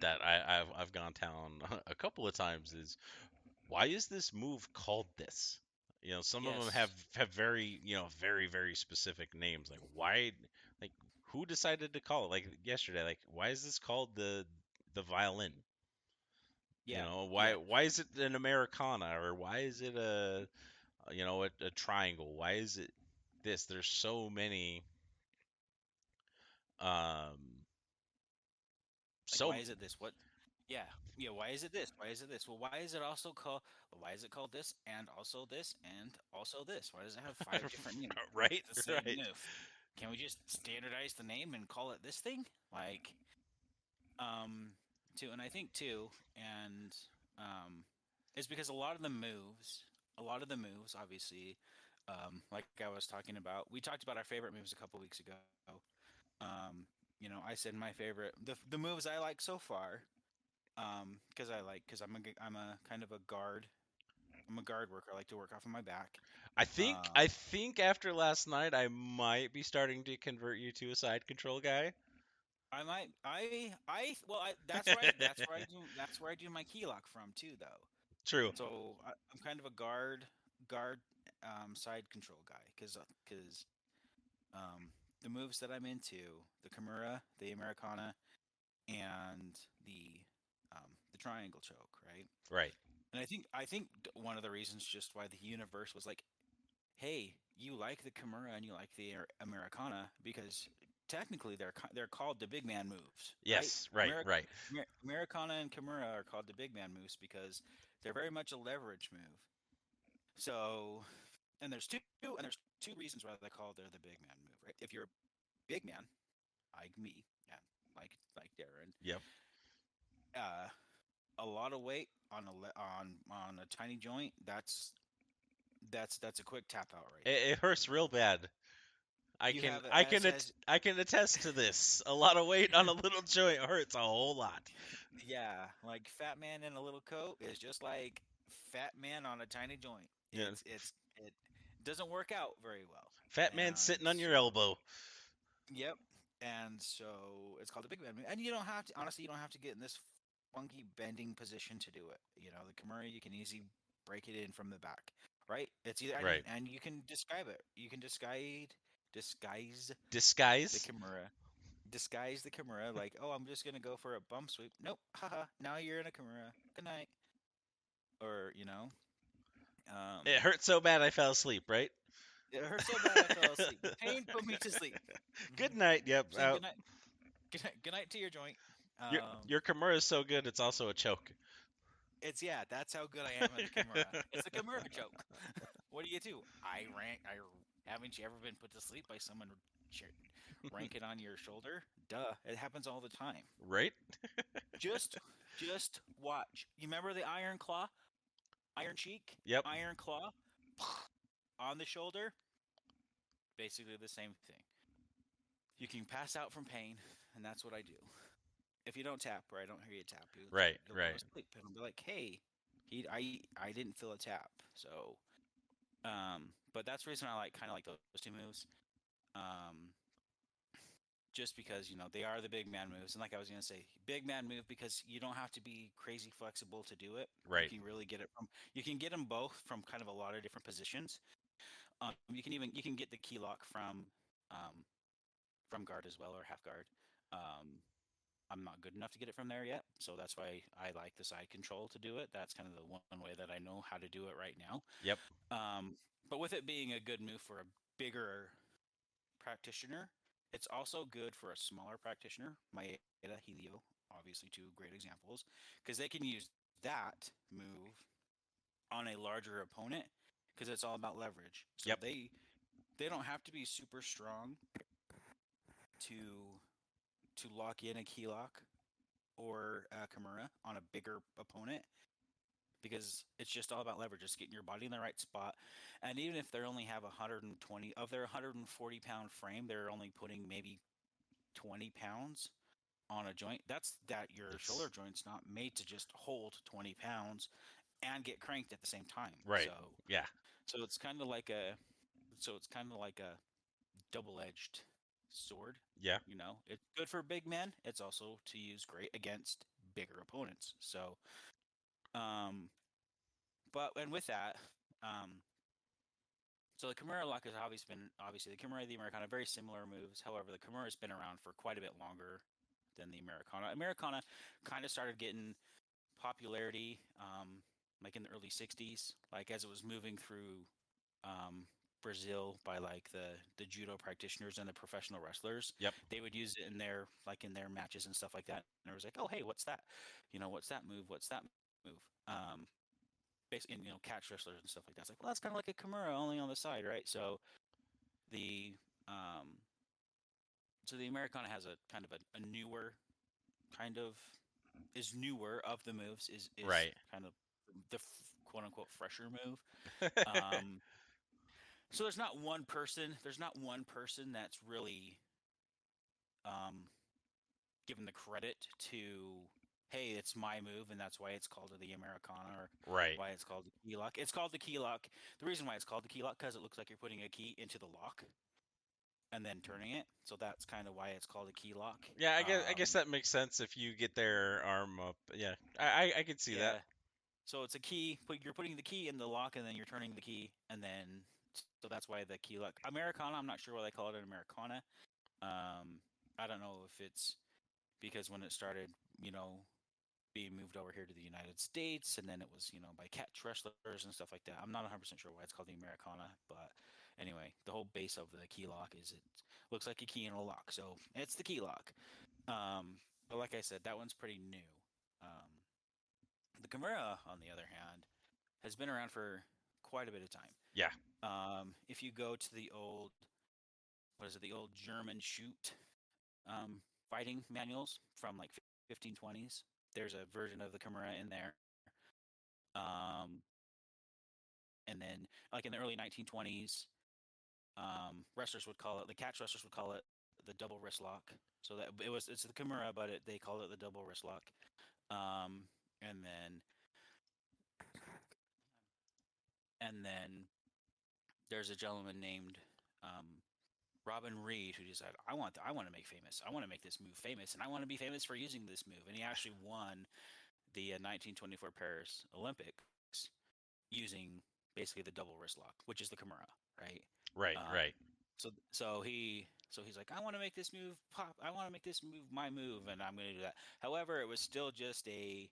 that I, I've I've gone down a couple of times is why is this move called this? You know, some of them have have very you know very very specific names. Like why, like who decided to call it? Like yesterday, like why is this called the the violin? Yeah. You know, why yeah. why is it an Americana or why is it a you know a, a triangle? Why is it this? There's so many um Like, so why is it this? What? Yeah. Yeah. Why is it this? Why is it this? Well, why is it also called? Why is it called this and also this and also this? Why does it have five different names? right right move. Can we just standardize the name and call it this thing? Like, um, too, and I think too, and um, it's because a lot of the moves, a lot of the moves, obviously, um, like I was talking about, we talked about our favorite moves a couple weeks ago. Um, you know, I said my favorite, the the moves I like so far, um, because I like, because I'm a, I'm a kind of a guard. I'm a guard worker. I like to work off of my back. I think Um, I think after last night I might be starting to convert you to a side control guy. I might, I, I, well, I, that's where I, that's where I do, that's where I do my key lock from too, though. True. So I, I'm kind of a guard, guard, um, side control guy, because, because, um, the moves that I'm into, the Kimura, the Americana, and the, um, the triangle choke, right? Right. And I think, I think one of the reasons just why the universe was like, hey, you like the Kimura and you like the Americana because technically they're they're called the big man moves. Yes. Right. Ameri- Right. Amer- Americana and Kimura are called the big man moves because they're very much a leverage move. So, and there's two and there's two reasons why they call they're the big man move, right? If you're a big man, like me, yeah, like like Darren, Yep. uh, a lot of weight on a le- on on a tiny joint, that's that's that's a quick tap out right. It, it hurts real bad. I You can I as- can at- I can attest to this. A lot of weight on a little joint hurts a whole lot. Yeah, like fat man in a little coat is just like fat man on a tiny joint. Yeah. It's it's it doesn't work out very well. Fat man sitting on your elbow. Yep. And so it's called the big man. And you don't have to honestly you don't have to get in this funky bending position to do it. You know, the Kimura you can easily break it in from the back. Right? It's either and you- Right. and you can describe it. You can disguise disguise the. Kimura. Disguise the Kimura like, oh, I'm just gonna go for a bump sweep. Nope, haha. Now you're in a Kimura. Good night. Or you know, um, It hurt so bad I fell asleep. Right. it hurt so bad I fell asleep. Pain put me to sleep. Good Mhm. night. Yep. So good night. Good night. Good night to your joint. Um, Your your Kimura is so good it's also a choke. it's yeah. That's how good I am at the Kimura. it's a Kimura joke. What do you do? I rank. I haven't you ever been put to sleep by someone ch- rank it on your shoulder? Duh. It happens all the time. Right. just just watch. You remember the Iron Claw, Iron Cheek, Yep. Iron Claw on the shoulder? Basically the same thing. You can pass out from pain, and that's what I do. If you don't tap or I don't hear you tap, you Right, right. sleep, and I'll be like, "Hey, he, I, I didn't feel a tap." So, um, but that's the reason I like kind of like those two moves. Um, just because you know they are the big man moves, and like I was gonna say, big man move because you don't have to be crazy flexible to do it. Right. You can really get it from. You can get them both from kind of a lot of different positions. Um, you can even you can get the key lock from um, from guard as well or half guard. Um, I'm not good enough to get it from there yet, so that's why I like the side control to do it. That's kind of the one way that I know how to do it right now. Yep. Um, but with it being a good move for a bigger practitioner, it's also good for a smaller practitioner. Maeda, Helio, obviously two great examples, because they can use that move on a larger opponent because it's all about leverage. So Yep. they they don't have to be super strong to to lock in a key lock or a Kimura on a bigger opponent because it's just all about leverage, just getting your body in the right spot. And even if they only have 120 of their 140 pound frame, they're only putting maybe 20 pounds on a joint. That's that your shoulder joint's not made to just hold 20 pounds and get cranked at the same time. Right. So Yeah. so it's kind of like a so it's kind of like a double-edged sword. Yeah. You know, it's good for big men. It's also to use great against bigger opponents. So, um, but and with that, um, so the Kimura lock has obviously been obviously the Kimura, and the Americana, very similar moves. However, the Kimura has been around for quite a bit longer than the Americana. Americana kind of started getting popularity, um, like in the early '60s, like as it was moving through um, Brazil by like the the judo practitioners and the professional wrestlers. Yep. They would use it in their like in their matches and stuff like that. And it was like, oh hey, what's that? You know, what's that move? What's that move? Um, basically, you know, catch wrestlers and stuff like that. It's like, well, that's kind of like a Kimura, only on the side, right? So the um, so the Americana has a kind of a, a newer kind of is newer of the moves is, is Right. kind of the f- quote unquote fresher move um, so there's not one person there's not one person that's really um, given the credit to hey it's my move and that's why it's called the americana or right. why it's called the key lock it's called the key lock the reason why it's called the key lock because it looks like you're putting a key into the lock and then turning it so that's kind of why it's called a key lock Yeah, I guess I guess Um, that makes sense if you get their arm up. Yeah, I I, I could see that. So it's a key. Put you're putting the key in the lock, and then you're turning the key, and then so that's why the key lock. Americana. I'm not sure why they call it an Americana. Um, I don't know if it's because when it started, you know, being moved over here to the United States, and then it was, you know, by catch wrestlers and stuff like that. I'm not 100 percent sure why it's called the Americana, but anyway, the whole base of the key lock is it looks like a key in a lock, so it's the key lock. Um, but like I said, that one's pretty new. Um, the Kimura, on the other hand, has been around for quite a bit of time. Yeah. Um, if you go to the old, what is it, the old German shoot um, fighting manuals from like 1520s, there's a version of the Kimura in there. Um, and then, like in the early 1920s, um, wrestlers would call it the catch wrestlers would call it the double wrist lock. So that it was it's the Kimura, but it, they call it the double wrist lock. Um, and then and then there's a gentleman named um, Robin Reed who decided I want I want to make famous. I want to make this move famous, and I want to be famous for using this move. And he actually won the uh, 1924 Paris Olympics using basically the double wrist lock, which is the Kimura, right? Right, Um, right. So so he so he's like, I want to make this move pop. I want to make this move my move, and I'm going to do that. However, it was still just a.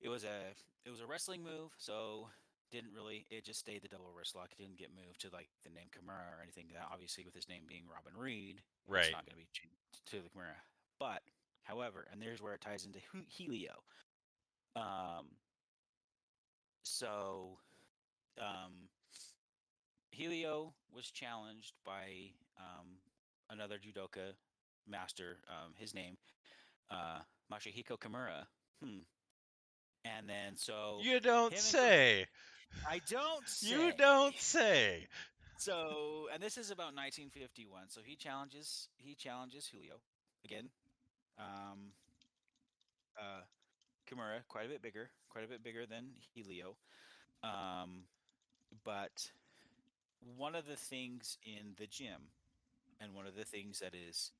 It was a it was a wrestling move, so didn't really. It just stayed the double wrist lock. It didn't get moved to like the name Kimura or anything. That obviously with his name being Robin Reed, Right. it's not going to be changed to the Kimura. But however, and there's where it ties into Helio. Um. So, um, Helio was challenged by um, another judoka master. Um, his name, uh, Masahiko Kimura. Hmm. And then so You don't say. I don't say. You don't say. So, and this is about 1951. So he challenges he challenges Helio again. Um, uh, Kimura quite a bit bigger, quite a bit bigger than Helio. Um, but one of the things in the gym, and one of the things that is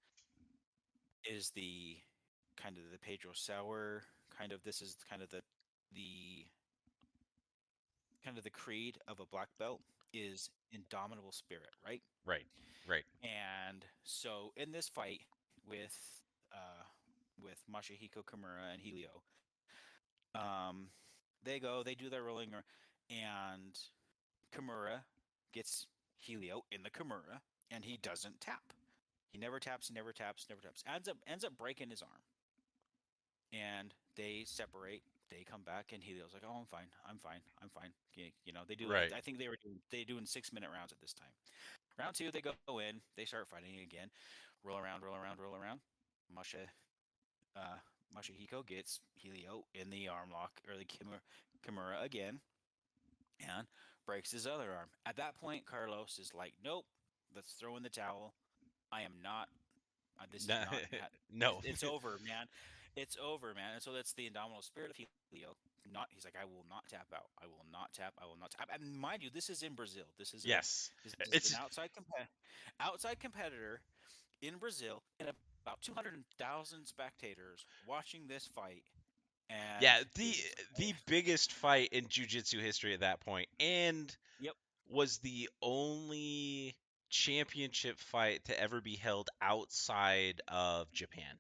is the kind of the Pedro Sauer kind of this is kind of the the kind of the creed of a black belt is indomitable spirit, right? Right. Right. And so in this fight with uh, with Masahiko Kimura and Helio, um, they go, they do their rolling, and Kimura gets Helio in the Kimura, and he doesn't tap. He never taps. He never taps. Never taps. Ends up ends up breaking his arm, and they separate. They come back, and Helio's like, "Oh, I'm fine. I'm fine. I'm fine." You, know, they do. like- I think they were doing they doing six minute rounds at this time. Round two, they go in. They start fighting again. Roll around, roll around, roll around. Masha, uh, Masahiko gets Helio in the arm lock or the Kimura, Kimura again, and breaks his other arm. At that point, Carlos is like, "Nope, let's throw in the towel. I am not. Uh, this is not. no. it's over, man. It's over, man. And so that's the indomitable spirit of Helio. Not he's like, I will not tap out. I will not tap. I will not tap. And mind you, this is in Brazil. This is a- yes. this, this It's- is an outside compa- outside competitor in Brazil, and about two hundred thousand spectators watching this fight. And Yeah, the the biggest fight in jiu-jitsu history at that point and Yep. was the only championship fight to ever be held outside of Japan.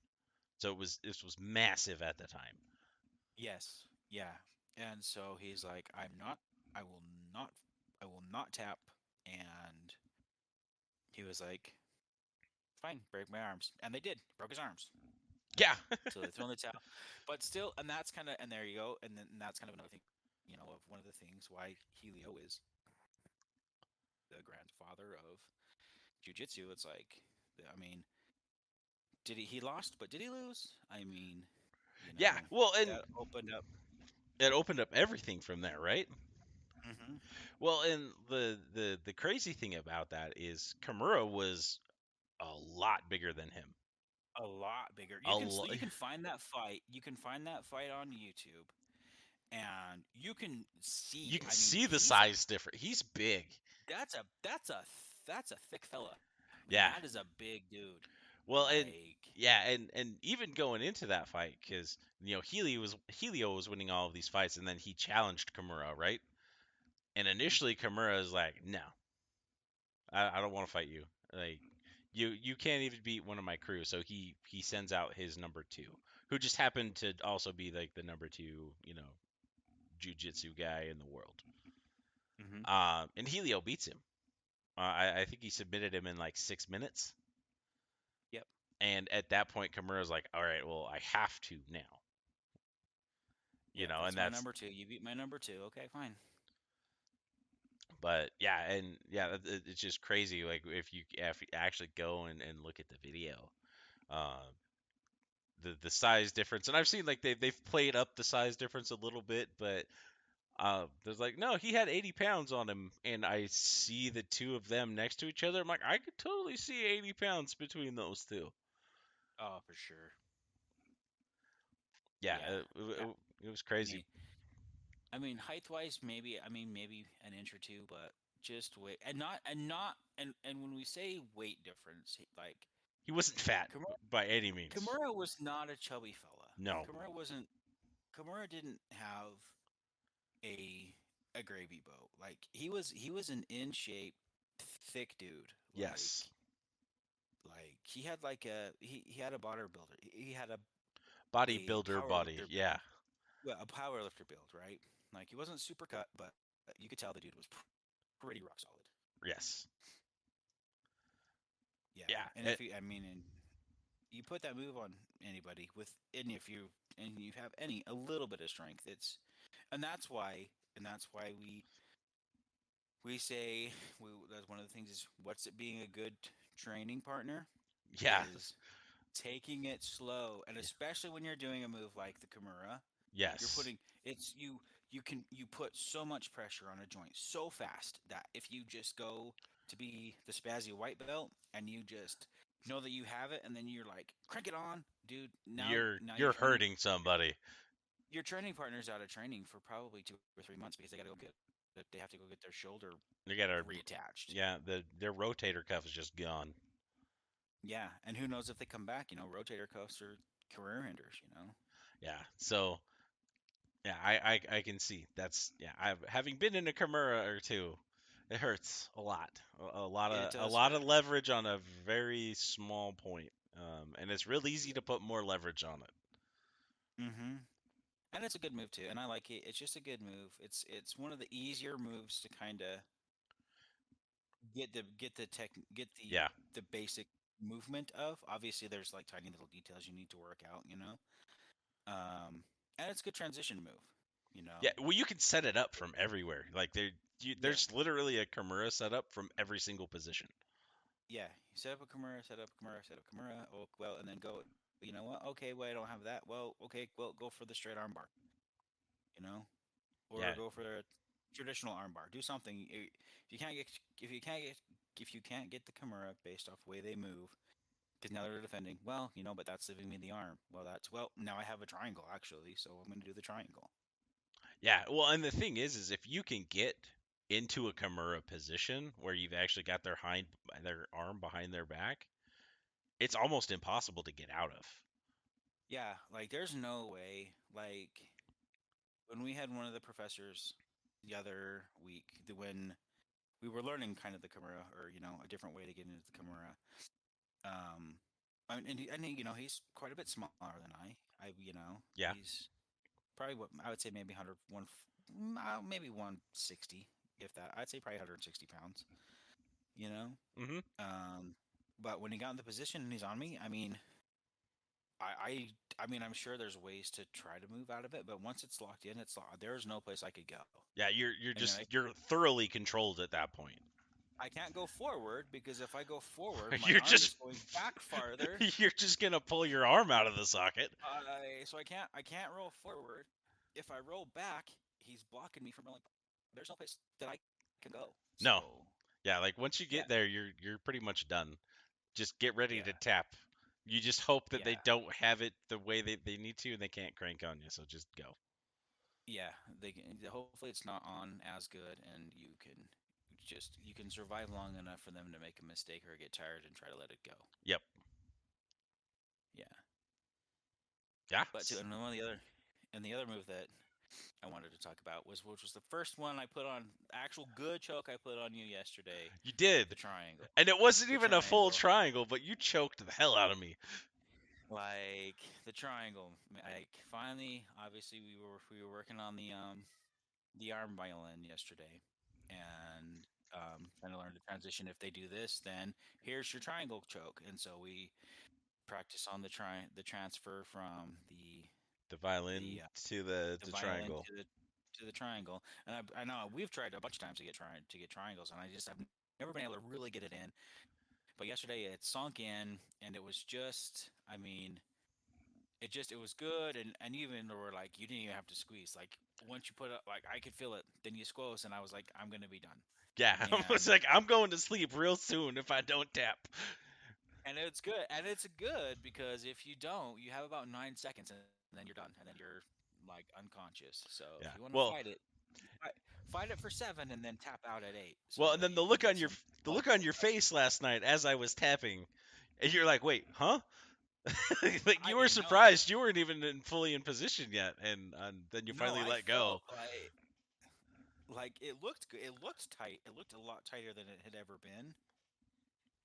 So it was this was massive at the time. Yes. Yeah. And so he's like, I'm not I will not I will not tap and he was like Fine, break my arms. And they did. Broke his arms. Yeah. So they throw in the towel. But still and that's kinda and there you go. And then and that's kind of another thing, you know, of one of the things why Helio is the grandfather of jiu-jitsu. It's like I mean did he he lost, but did he lose? I mean you yeah. Well, and opened up it opened up everything from there, right? Mhm. Well, and the the the crazy thing about that is Kimura was a lot bigger than him. a lot bigger. A You can, lo- you can find that fight. You can find that fight on YouTube, and you can see. You can I mean, see the size difference. He's big. That's a that's a that's a thick fella. Yeah. that is a big dude. Well, and Like, Yeah, and and even going into that fight, because you know Helio was Helio was winning all of these fights, and then he challenged Kimura, right? And initially Kimura is like, "No, I, I don't want to fight you. Like, you you can't even beat one of my crew." So he he sends out his number two, who just happened to also be like the number two, you know, jujitsu guy in the world. Mhm. Um, and Helio beats him. Uh, I, I think he submitted him in like six minutes. And at that point, Kimura's like, "All right, well, I have to now." You yeah, know, and my that's number two. You beat my number two. Okay, fine. but yeah, and yeah, it- it- it's just crazy. Like if you if you actually go and, and look at the video, uh, the the size difference, and I've seen like they they've played up the size difference a little bit, but uh, there's like no, he had 80 pounds on him, and I see the two of them next to each other. I'm like, I could totally see 80 pounds between those two. Oh, for sure. Yeah, Yeah, It, it, it- it was crazy. I mean, height wise, maybe. I mean, maybe an inch or two, but just weight, and not, and not, and and when we say weight difference, like He wasn't fat Kimura- by any means. Kimura was not a chubby fella. No. Kimura wasn't. Kimura didn't have a a gravy boat. Like he was, he was an in shape, thick dude. Yes. Like, he had like a he, he had a bodybuilder. He he had a Bodybuilder body. lifter. Yeah. well, a power lifter build, right? Like he wasn't super cut, but you could tell the dude was pretty rock solid. Yes. Yeah. Yeah, And it- if you, I mean, and you put that move on anybody with, and if you and you have any a little bit of strength, it's, and that's why, and that's why we we say we, that's one of the things is what's it being a good training partner Yeah. taking it slow, and especially when you're doing a move like the Kimura, Yes. You're putting it's you you can you put so much pressure on a joint so fast that if you just go to be the spazzy white belt and you just know that you have it and then you're like crank it on, dude. Now you're now you're training- hurting somebody. Your training partner's out of training for probably two or three months because they got to go get they have to go get their shoulder they gotta reattached. yeah, the their rotator cuff is just gone. Yeah, and who knows if they come back? You know, rotator cuffs are career enders. You know. Yeah. So yeah, I, I I can see that's yeah. I've having been in a Kimura or two, it hurts a lot. A, a lot of a lot of leverage on a very small point. Um, and it's real easy to put more leverage on it. Mm-hmm. And it's a good move too, and I like it. It's just a good move. It's it's one of the easier moves to kind of get the get the tech get the Yeah. the basic movement of. Obviously, there's like tiny little details you need to work out, you know. Um, and it's a good transition move, you know. Yeah, well, you can set it up from everywhere. Like there, you, there's literally a Kimura set up from every single position. Yeah, you set up a Kimura, set up a Kimura, set up a Kimura. Oh well, and then go. You know what? Okay, well I don't have that. Well, okay, well go for the straight arm bar. You know, or Yeah. go for a traditional arm bar. Do something. If you can't get, if you can't get, if you can't get the Kimura based off the way they move, because now they're defending. Well, you know, but that's leaving me the arm. Well, that's well. Now I have a triangle actually, so I'm going to do the triangle. Yeah, well, and the thing is, is if you can get into a Kimura position where you've actually got their hind their arm behind their back, it's almost impossible to get out of. Yeah, like there's no way. Like when we had one of the professors the other week, the, when we were learning kind of the Kimura, or you know, a different way to get into the Kimura. Um, I mean, and, he, and he, you know, he's quite a bit smaller than I. I, you know, Yeah. he's probably what I would say maybe 100, one, mm, maybe 160, if that. I'd say probably 160 pounds. You know, Mm-hmm. um, but when he got in the position and he's on me, I mean, I, I, I mean, I'm sure there's ways to try to move out of it, but once it's locked in, it's locked. There's no place I could go. Yeah, you're you're And just I- you're thoroughly controlled at that point. I can't go forward because if I go forward, my You're arm just- is going back farther. you're just gonna pull your arm out of the socket. I, so I can't, I can't roll forward. If I roll back, he's blocking me from rolling. There's no place that I can go. No. Yeah, like once you get Yeah. there, you're you're pretty much done. Just get ready to tap. You just hope that they don't have it the way they, they need to and they can't crank on you, so just go. yeah, they can, hopefully it's not on as good, and you can just you can survive long enough for them to make a mistake or get tired and try to let it go. Yep. Yeah. Yeah. But to, and one of the other, and the other move that I wanted to talk about was which was the first one I put on actual good choke I put on you yesterday, you did. the triangle. And it wasn't the even a full triangle. triangle, but you choked the hell out of me. Like the triangle, like finally, obviously we were we were working on the um the arm violin yesterday, and um trying to learn to transition. If they do this, then here's your triangle choke, and so we practice on the tri the transfer from the The violin The, uh, to the, the the triangle. to the to the triangle. And I, I know we've tried a bunch of times to get to get triangles, and I just have never been able to really get it in. But yesterday it sunk in, and it was just, I mean, it just it was good, and and even there were like you didn't even have to squeeze. Like once you put it, like I could feel it. Then you squoze, and I was like, I'm gonna be done. Yeah, I was like, I'm going to sleep real soon if I don't tap. And it's good, and it's good because if you don't, you have about nine seconds, and then you're done, and then you're like unconscious. So Yeah, if you want to well- fight it, fight, it for seven, and then tap out at eight. so Well, and then the look on your the look on your face last night as I was tapping, and you're like, wait, huh? like I you were didn't know. surprised you weren't even in, fully in position yet, and, and then you finally I let go. Like, like it looked good. It looked tight. It looked a lot tighter than it had ever been.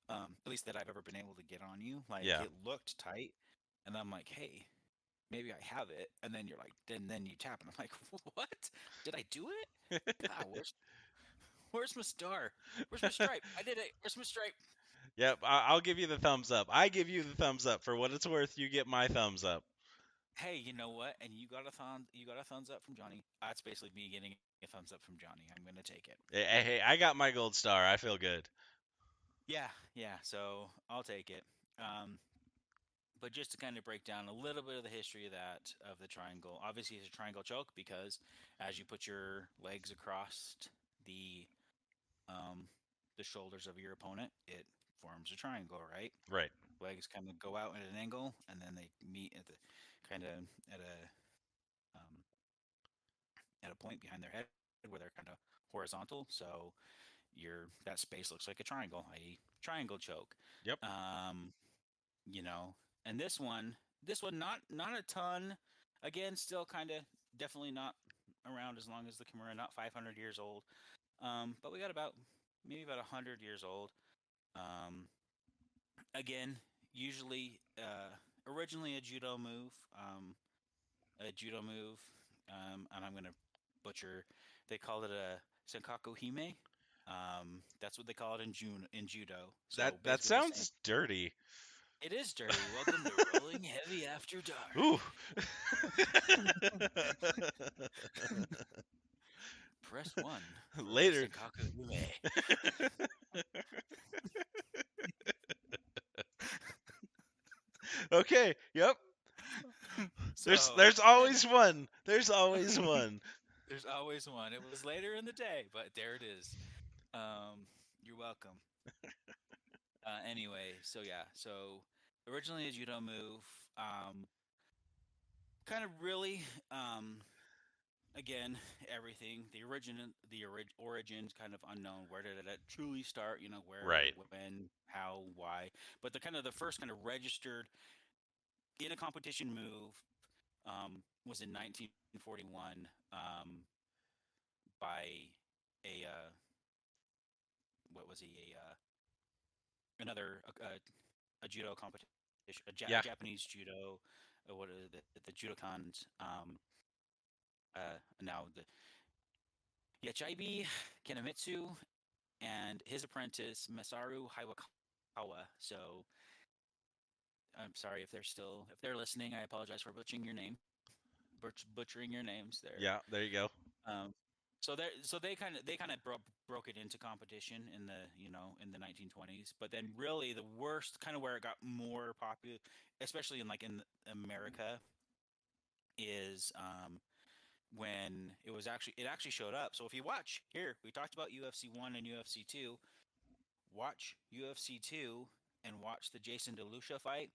Um, at least that I've ever been able to get on you. Like Yeah. it looked tight, and I'm like, hey, maybe I have it. And then you're like, then then you tap, and I'm like, what? Did I do it? Ah, where's where's my star? Where's my stripe? I did it. Where's my stripe? Yep, I'll give you the thumbs up. I give you the thumbs up for what it's worth. You get my thumbs up. Hey, you know what? And you got a thumb. You got a thumbs up from Johnny. That's basically me getting a thumbs up from Johnny. I'm gonna take it. Hey, hey, I got my gold star. I feel good. Yeah, yeah. So I'll take it. Um, but just to kind of break down a little bit of the history of that of the triangle. Obviously, it's a triangle choke because as you put your legs across the um, the shoulders of your opponent, it forms a triangle, right? Right. Legs kind of go out at an angle, and then they meet at the kind of at a um, at a point behind their head where they're kind of horizontal. So your that space looks like a triangle, i.e., triangle choke. Yep. Um, you know, and this one, this one, not not a ton. Again, still kind of definitely not around as long as the Kimura, not 500 years old. Um, but we got about maybe about 100 years old. Um, again, usually uh, originally a judo move, um, a judo move, um, and I'm gonna butcher. They called it a senkaku hime. Um, that's what they call it in June in judo. So that that sounds dirty. It is dirty. Welcome to Rolling Heavy After Dark. Ooh. Press one. Later. Okay. Yep. There's there's always one. There's always one. There's always one. It was later in the day, but there it is. Um, you're welcome. Uh, anyway, so yeah, so originally a judo move. Um, kind of really, um, again, everything. The origin, the orig- origins, kind of unknown. Where did it truly start? You know, where, Right. when, how, why. But the kind of the first kind of registered in a competition move um, was in 1941 um, by a uh, what was he a uh, another uh, uh, a judo competition a ja- Yeah. Japanese judo uh, what are the the judokans um, uh, now the Yachibi Kanamitsu and his apprentice Masaru Hiwakawa so I'm sorry if they're still if they're listening. I apologize for butchering your name, butch, butchering your names there. Yeah, there you go. Um, so they so they kind of they kind of broke broke it into competition in the you know in the 1920s. But then really the worst kind of where it got more popular, especially in like in America, is um, when it was actually it actually showed up. So if you watch here, we talked about UFC one and UFC two. Watch UFC two and watch the Jason DeLucia fight,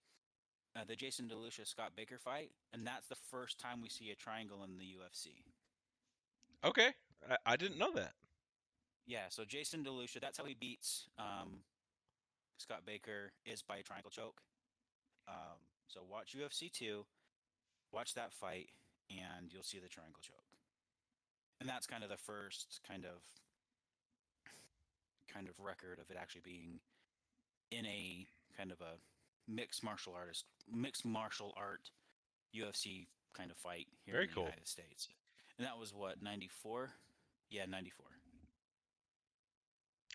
uh, the Jason DeLucia Scott Baker fight, and that's the first time we see a triangle in the UFC. Okay. I, I didn't know that. Yeah, so Jason DeLucia, that's how he beats um, Scott Baker is by triangle choke. Um, so watch UFC two, watch that fight, and you'll see the triangle choke. And that's kind of the first kind of kind of record of it actually being in a kind of a mixed martial artist, mixed martial art UFC kind of fight here Very in the cool. United States. And that was what ninety four, yeah, ninety four.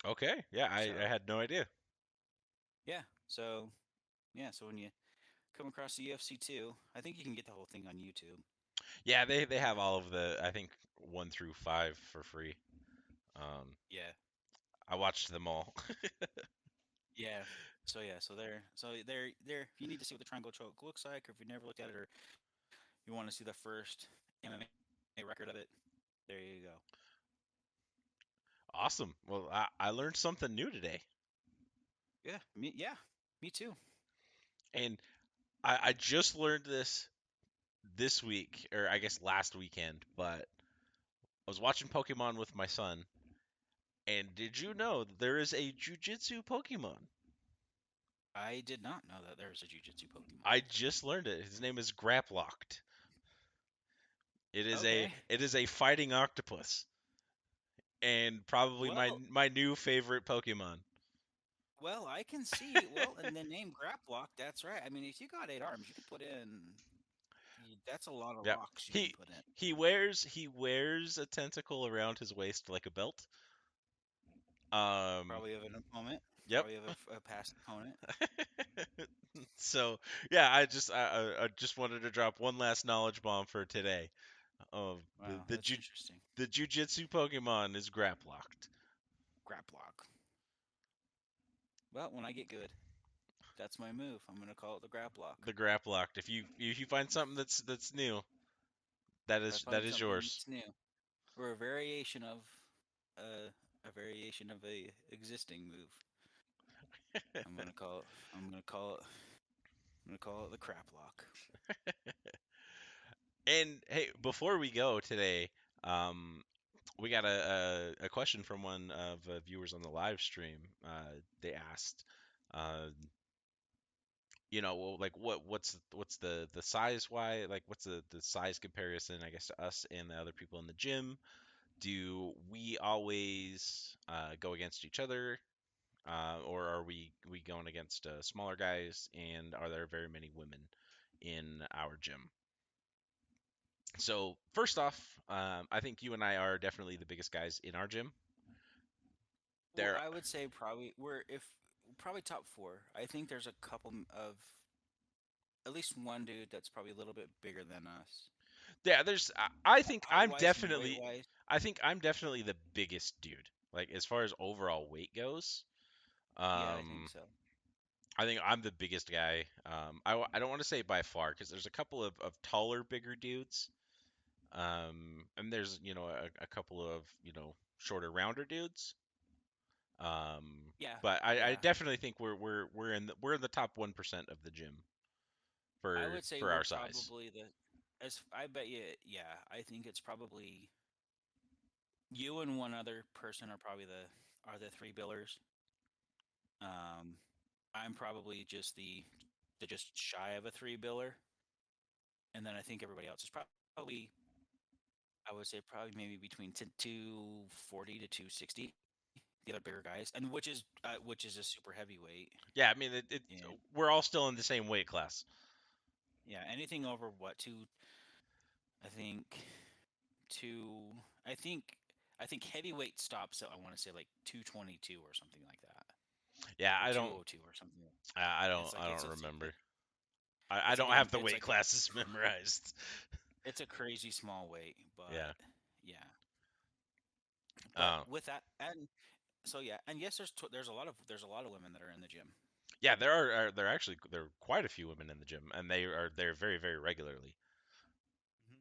Okay. Yeah, I, So- I had no idea. Yeah. So, yeah. So when you come across the UFC two, I think you can get the whole thing on YouTube. Yeah, they they have all of the I think one through five for free. Um, Yeah. I watched them all. Yeah. So yeah. So there. So there. There. If you need to see what the triangle choke looks like, or if you've never looked at it, or you want to see the first MMA record of it, there you go. Awesome. Well, I, I learned something new today, Yeah. Me. Yeah. Me too. and I, I just learned this this week, or I guess last weekend. But I was watching Pokemon with my son, and did you know that there is a Jujitsu Pokemon? I did not know that there was a jujitsu Pokemon. I just learned it. His name is Grapploct. It is Okay. a it is a fighting octopus, and probably my Well- my new favorite Pokemon. well, I can see. Well, and the name Graplock. That's right. I mean, if you got eight arms, you could put in. That's a lot of Yep. rocks you He- can put in. He wears he wears a tentacle around his waist like a belt. Um. Probably of an opponent. Yep. Probably of a past opponent. so yeah, I just I I just wanted to drop one last knowledge bomb for today. Of Wow, the the, ju- the jujitsu Pokemon is Grapploct. Graplock. Well, when I get good. That's my move. I'm gonna call it the grab lock. The grap locked. If you if you find something that's that's new, that is that is yours. New. Or a variation of uh, a variation of a existing move. I'm gonna call it. I'm gonna call it. I'm gonna call it the crap lock. And hey, before we go today, um, we got a, a, a question from one of the viewers on the live stream. Uh, they asked, uh, you know, well, like what what's what's the the size why like what's the the size comparison I guess to us and the other people in the gym? Do we always uh, go against each other, uh, or are we we going against uh, smaller guys? And are there very many women in our gym? So first off, um, I think you and I are definitely the biggest guys in our gym. There, Well, I would say probably we're if probably top four. I think there's a couple of at least one dude that's probably a little bit bigger than us. yeah. There's, I, I think I'm definitely, I think I'm definitely the biggest dude. Like as far as overall weight goes, um, yeah, I think so. I think I'm the biggest guy. Um, I, I don't want to say by far because there's a couple of, of taller, bigger dudes. Um, and there's you know a, a couple of you know shorter, rounder dudes. Um, Yeah, but I, I definitely think we're we're we're in the, we're in the top one percent of the gym for I would say for our size. probably the as I bet you. Yeah, I think it's probably you and one other person are probably the are the three billers. Um, I'm probably just the the just shy of a three biller, and then I think everybody else is probably. I would say probably maybe between t- 240 to 260. The other bigger guys, and which is uh, which is a super heavyweight. Yeah, I mean it, it Yeah. we're all still in the same weight class. Yeah, anything over what two? I think two. I think I think heavyweight stops at I want to say like two twenty two or something like that. Yeah, I don't 202 or something. like- I, I don't like- I don't remember. I, I don't have the weight like classes memorized. It's a crazy small weight, but Yeah. yeah. But Uh, with that, and so yeah, and yes, there's tw- there's a lot of there's a lot of women that are in the gym. yeah, there are, are there are actually there are quite a few women in the gym, and they are there very very regularly. Mhm.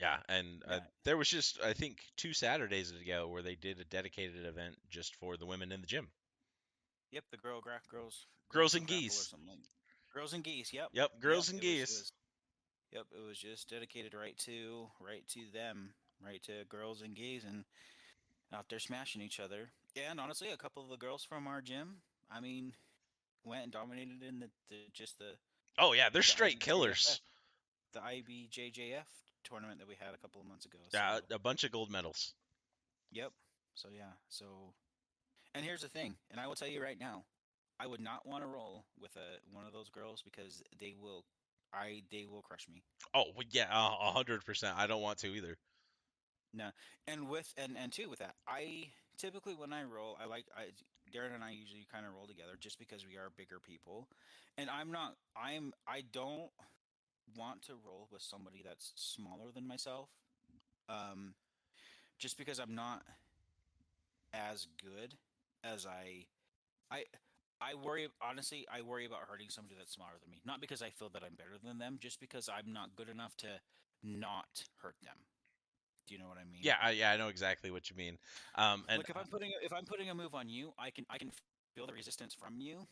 Yeah, and uh, there was just I think two Saturdays ago where they did a dedicated event just for the women in the gym. Yep, the girl gra- girls Girls and Geese. Girls and geese. Yep. Yep, girls Yep, and geese. was- yep, it was just dedicated right to right to them, right to girls and gays and out there smashing each other. And honestly, a couple of the girls from our gym, I mean, went and dominated in the, the just the Oh yeah, they're the straight IBJJF killers. the IBJJF tournament that we had a couple of months ago. Yeah, so- a bunch of gold medals. Yep. So yeah. So, and here's the thing, and I will tell you right now, I would not want to roll with a one of those girls because they will, I they will crush me. Oh well, yeah, a a hundred percent. I don't want to either. No, and with and and two with that, I typically when I roll, I like I Darren and I usually kind of roll together just because we are bigger people, and I'm not I'm I don't want to roll with somebody that's smaller than myself, um, just because I'm not as good as I I. I worry honestly. I worry about hurting somebody that's smaller than me. Not because I feel that I'm better than them, just because I'm not good enough to not hurt them. Do you know what I mean? Yeah, I, yeah, I know exactly what you mean. Um, and like if I'm putting a- if I'm putting a move on you, I can I can feel the resistance from you,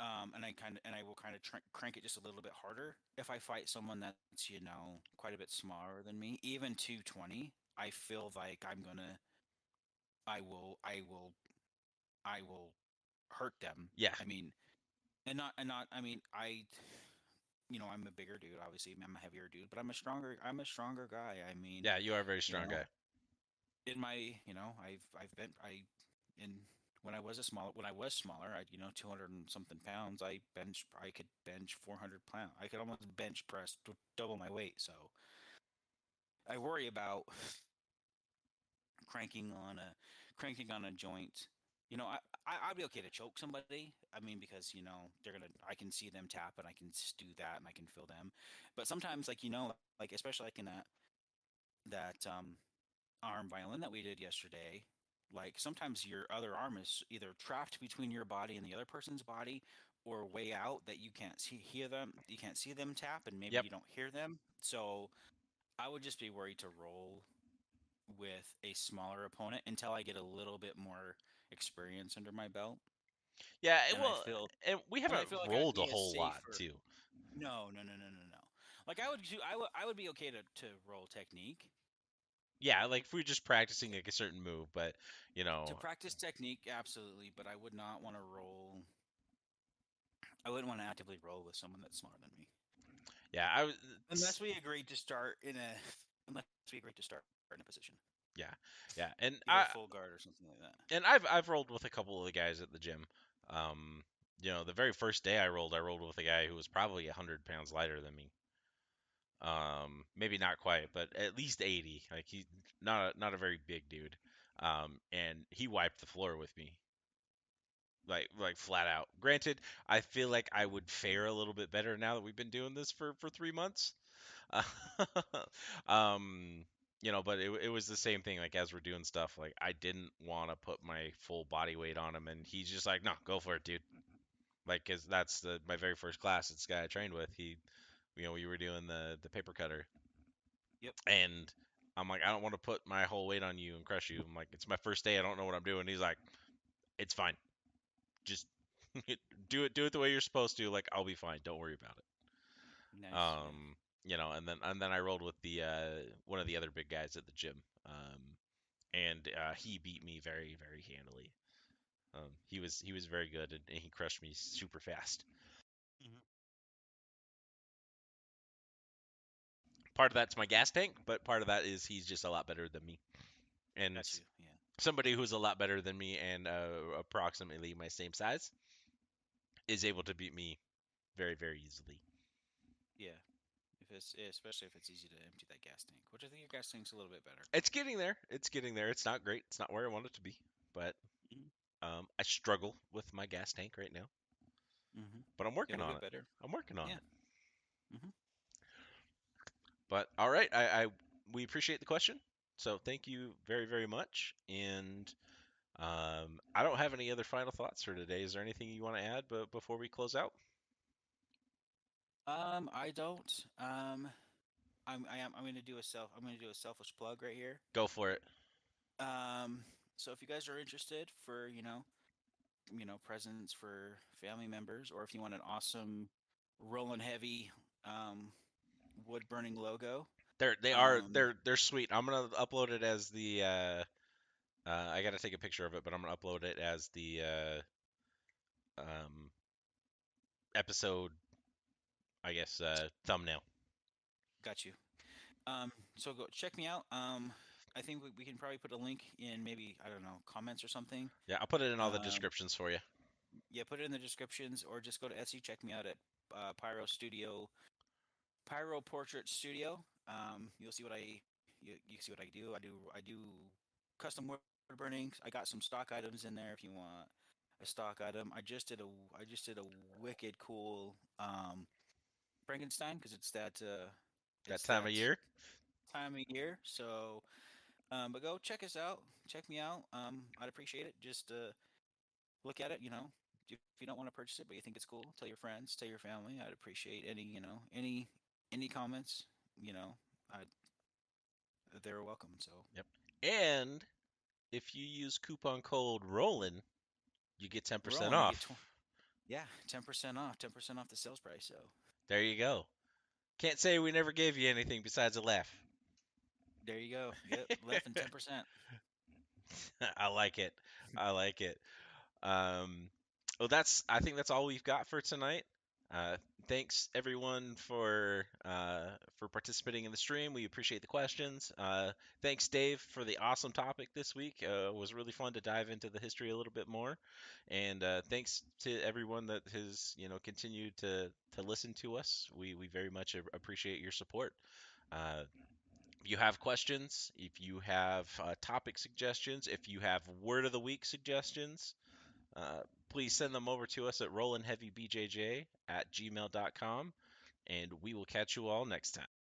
um, and I kind of and I will kind of tr- crank it just a little bit harder. If I fight someone that's you know quite a bit smaller than me, even 220, I feel like I'm gonna, I will I will, I will hurt them. yeah, I mean, and not and not. I mean, I, you know, I'm a bigger dude. Obviously, I'm a heavier dude, but I'm a stronger. I'm a stronger guy. I mean, yeah, you are a very strong know, guy. in my you know i've i've been i in when i was a smaller when i was smaller i you know 200 and something pounds i bench i could bench 400 pounds i could almost bench press double my weight so i worry about cranking on a cranking on a joint you know I, I i'd be okay to choke somebody i mean because you know they're gonna i can see them tap and i can do that and i can feel them but sometimes like you know like especially like in that that um arm violin that we did yesterday, like sometimes your other arm is either trapped between your body and the other person's body, or way out that you can't see hear them you can't see them tap and maybe Yep. you don't hear them so i would just be worried to roll with a smaller opponent until i get a little bit more experience under my belt Yeah, and well, feel and we haven't like rolled a whole lot too. no no no no no no. Like i would do i would i would be okay to, to roll technique. Yeah, like if we're just practicing like a certain move, but you know, to practice technique absolutely but i would not want to roll i wouldn't want to actively roll with someone that's smarter than me. Yeah, I was unless we agreed to start in a unless we agreed to start in a position yeah, yeah, and I full guard or something like that and I've I've rolled with a couple of the guys at the gym. Um, you know, the very first day I rolled, I rolled with a guy who was probably hundred pounds lighter than me. Um, maybe not quite, but at least eighty. Like he's not a, not a very big dude. Um, and he wiped the floor with me. Like like flat out. Granted, I feel like I would fare a little bit better now that we've been doing this for for three months. um, you know, but it, it was the same thing. Like as we're doing stuff, like I didn't want to put my full body weight on him, and he's just like, "No, go for it, dude." Like, cause that's the my very first class. It's the guy I trained with. He, you know, we were doing the the paper cutter. Yep. And I'm like, I don't want to put my whole weight on you and crush you. I'm like, it's my first day. I don't know what I'm doing. He's like, it's fine. Just do it. Do it the way you're supposed to. Like, I'll be fine. Don't worry about it. nice. Um, you know, and then and then I rolled with the uh, one of the other big guys at the gym, um, and uh, he beat me very very handily. Um, he was he was very good and, and he crushed me super fast. Mhm. Part of that's my gas tank, but part of that is he's just a lot better than me, and Yeah. somebody who's a lot better than me and uh, approximately my same size is able to beat me very very easily. Yeah. It's especially if it's easy to empty that gas tank, which I think your gas tank's a little bit better. It's getting there. It's getting there. It's not great. It's not where I want it to be, but Mhm. um, I struggle with my gas tank right now. Mm-hmm. But I'm working on it. better. I'm working on Yeah. it. Mhm. But all right, I, I we appreciate the question. So thank you very very much. And um, I don't have any other final thoughts for today. Is there anything you want to add? But before we close out, Um, I don't. Um, I'm I am I'm gonna do a self I'm gonna do a selfish plug right here. go for it. Um, so if you guys are interested for you know, you know presents for family members, or if you want an awesome rolling heavy um wood burning logo, They're they are Um, they're they're sweet. I'm gonna upload it as the. Uh, uh, I gotta take a picture of it, but I'm gonna upload it as the uh, um, episode. I guess uh, thumbnail. got you. Um, so go check me out. Um, I think we, we can probably put a link in maybe I don't know comments or something. Yeah, I'll put it in all the Um, descriptions for you. Yeah, put it in the descriptions or just go to Etsy. Check me out at uh, Pyro Studio, Pyro Portrait Studio. Um, you'll see what I you, you see what I do. I do I do custom wood burnings. I got some stock items in there if you want a stock item. I just did a I just did a wicked cool um, Frankenstein because it's that uh, That it's time of year. time of year. So, um, but go check us out. Check me out. Um, I'd appreciate it. Just uh, look at it. You know, if you don't want to purchase it, but you think it's cool, tell your friends, tell your family. I'd appreciate any, you know, any any comments. You know, I they're welcome. So yep. And if you use coupon code Rollin, you get 10% off. tw- yeah, ten percent off. Ten percent off the sales price. So There you go. Can't say we never gave you anything besides a laugh. there you go. Yep, less than ten percent. I like it. I like it. Um, well, that's. I think that's all we've got for tonight. Uh, thanks everyone for uh, for participating in the stream. We appreciate the questions. Uh, thanks Dave for the awesome topic this week. Uh, it was really fun to dive into the history a little bit more. And uh, thanks to everyone that has you know continued to to listen to us. We we very much appreciate your support. If you have questions, if you have topic suggestions, if you have word of the week suggestions, uh, please send them over to us at rollinheavybjj at gmail.com, and we will catch you all next time.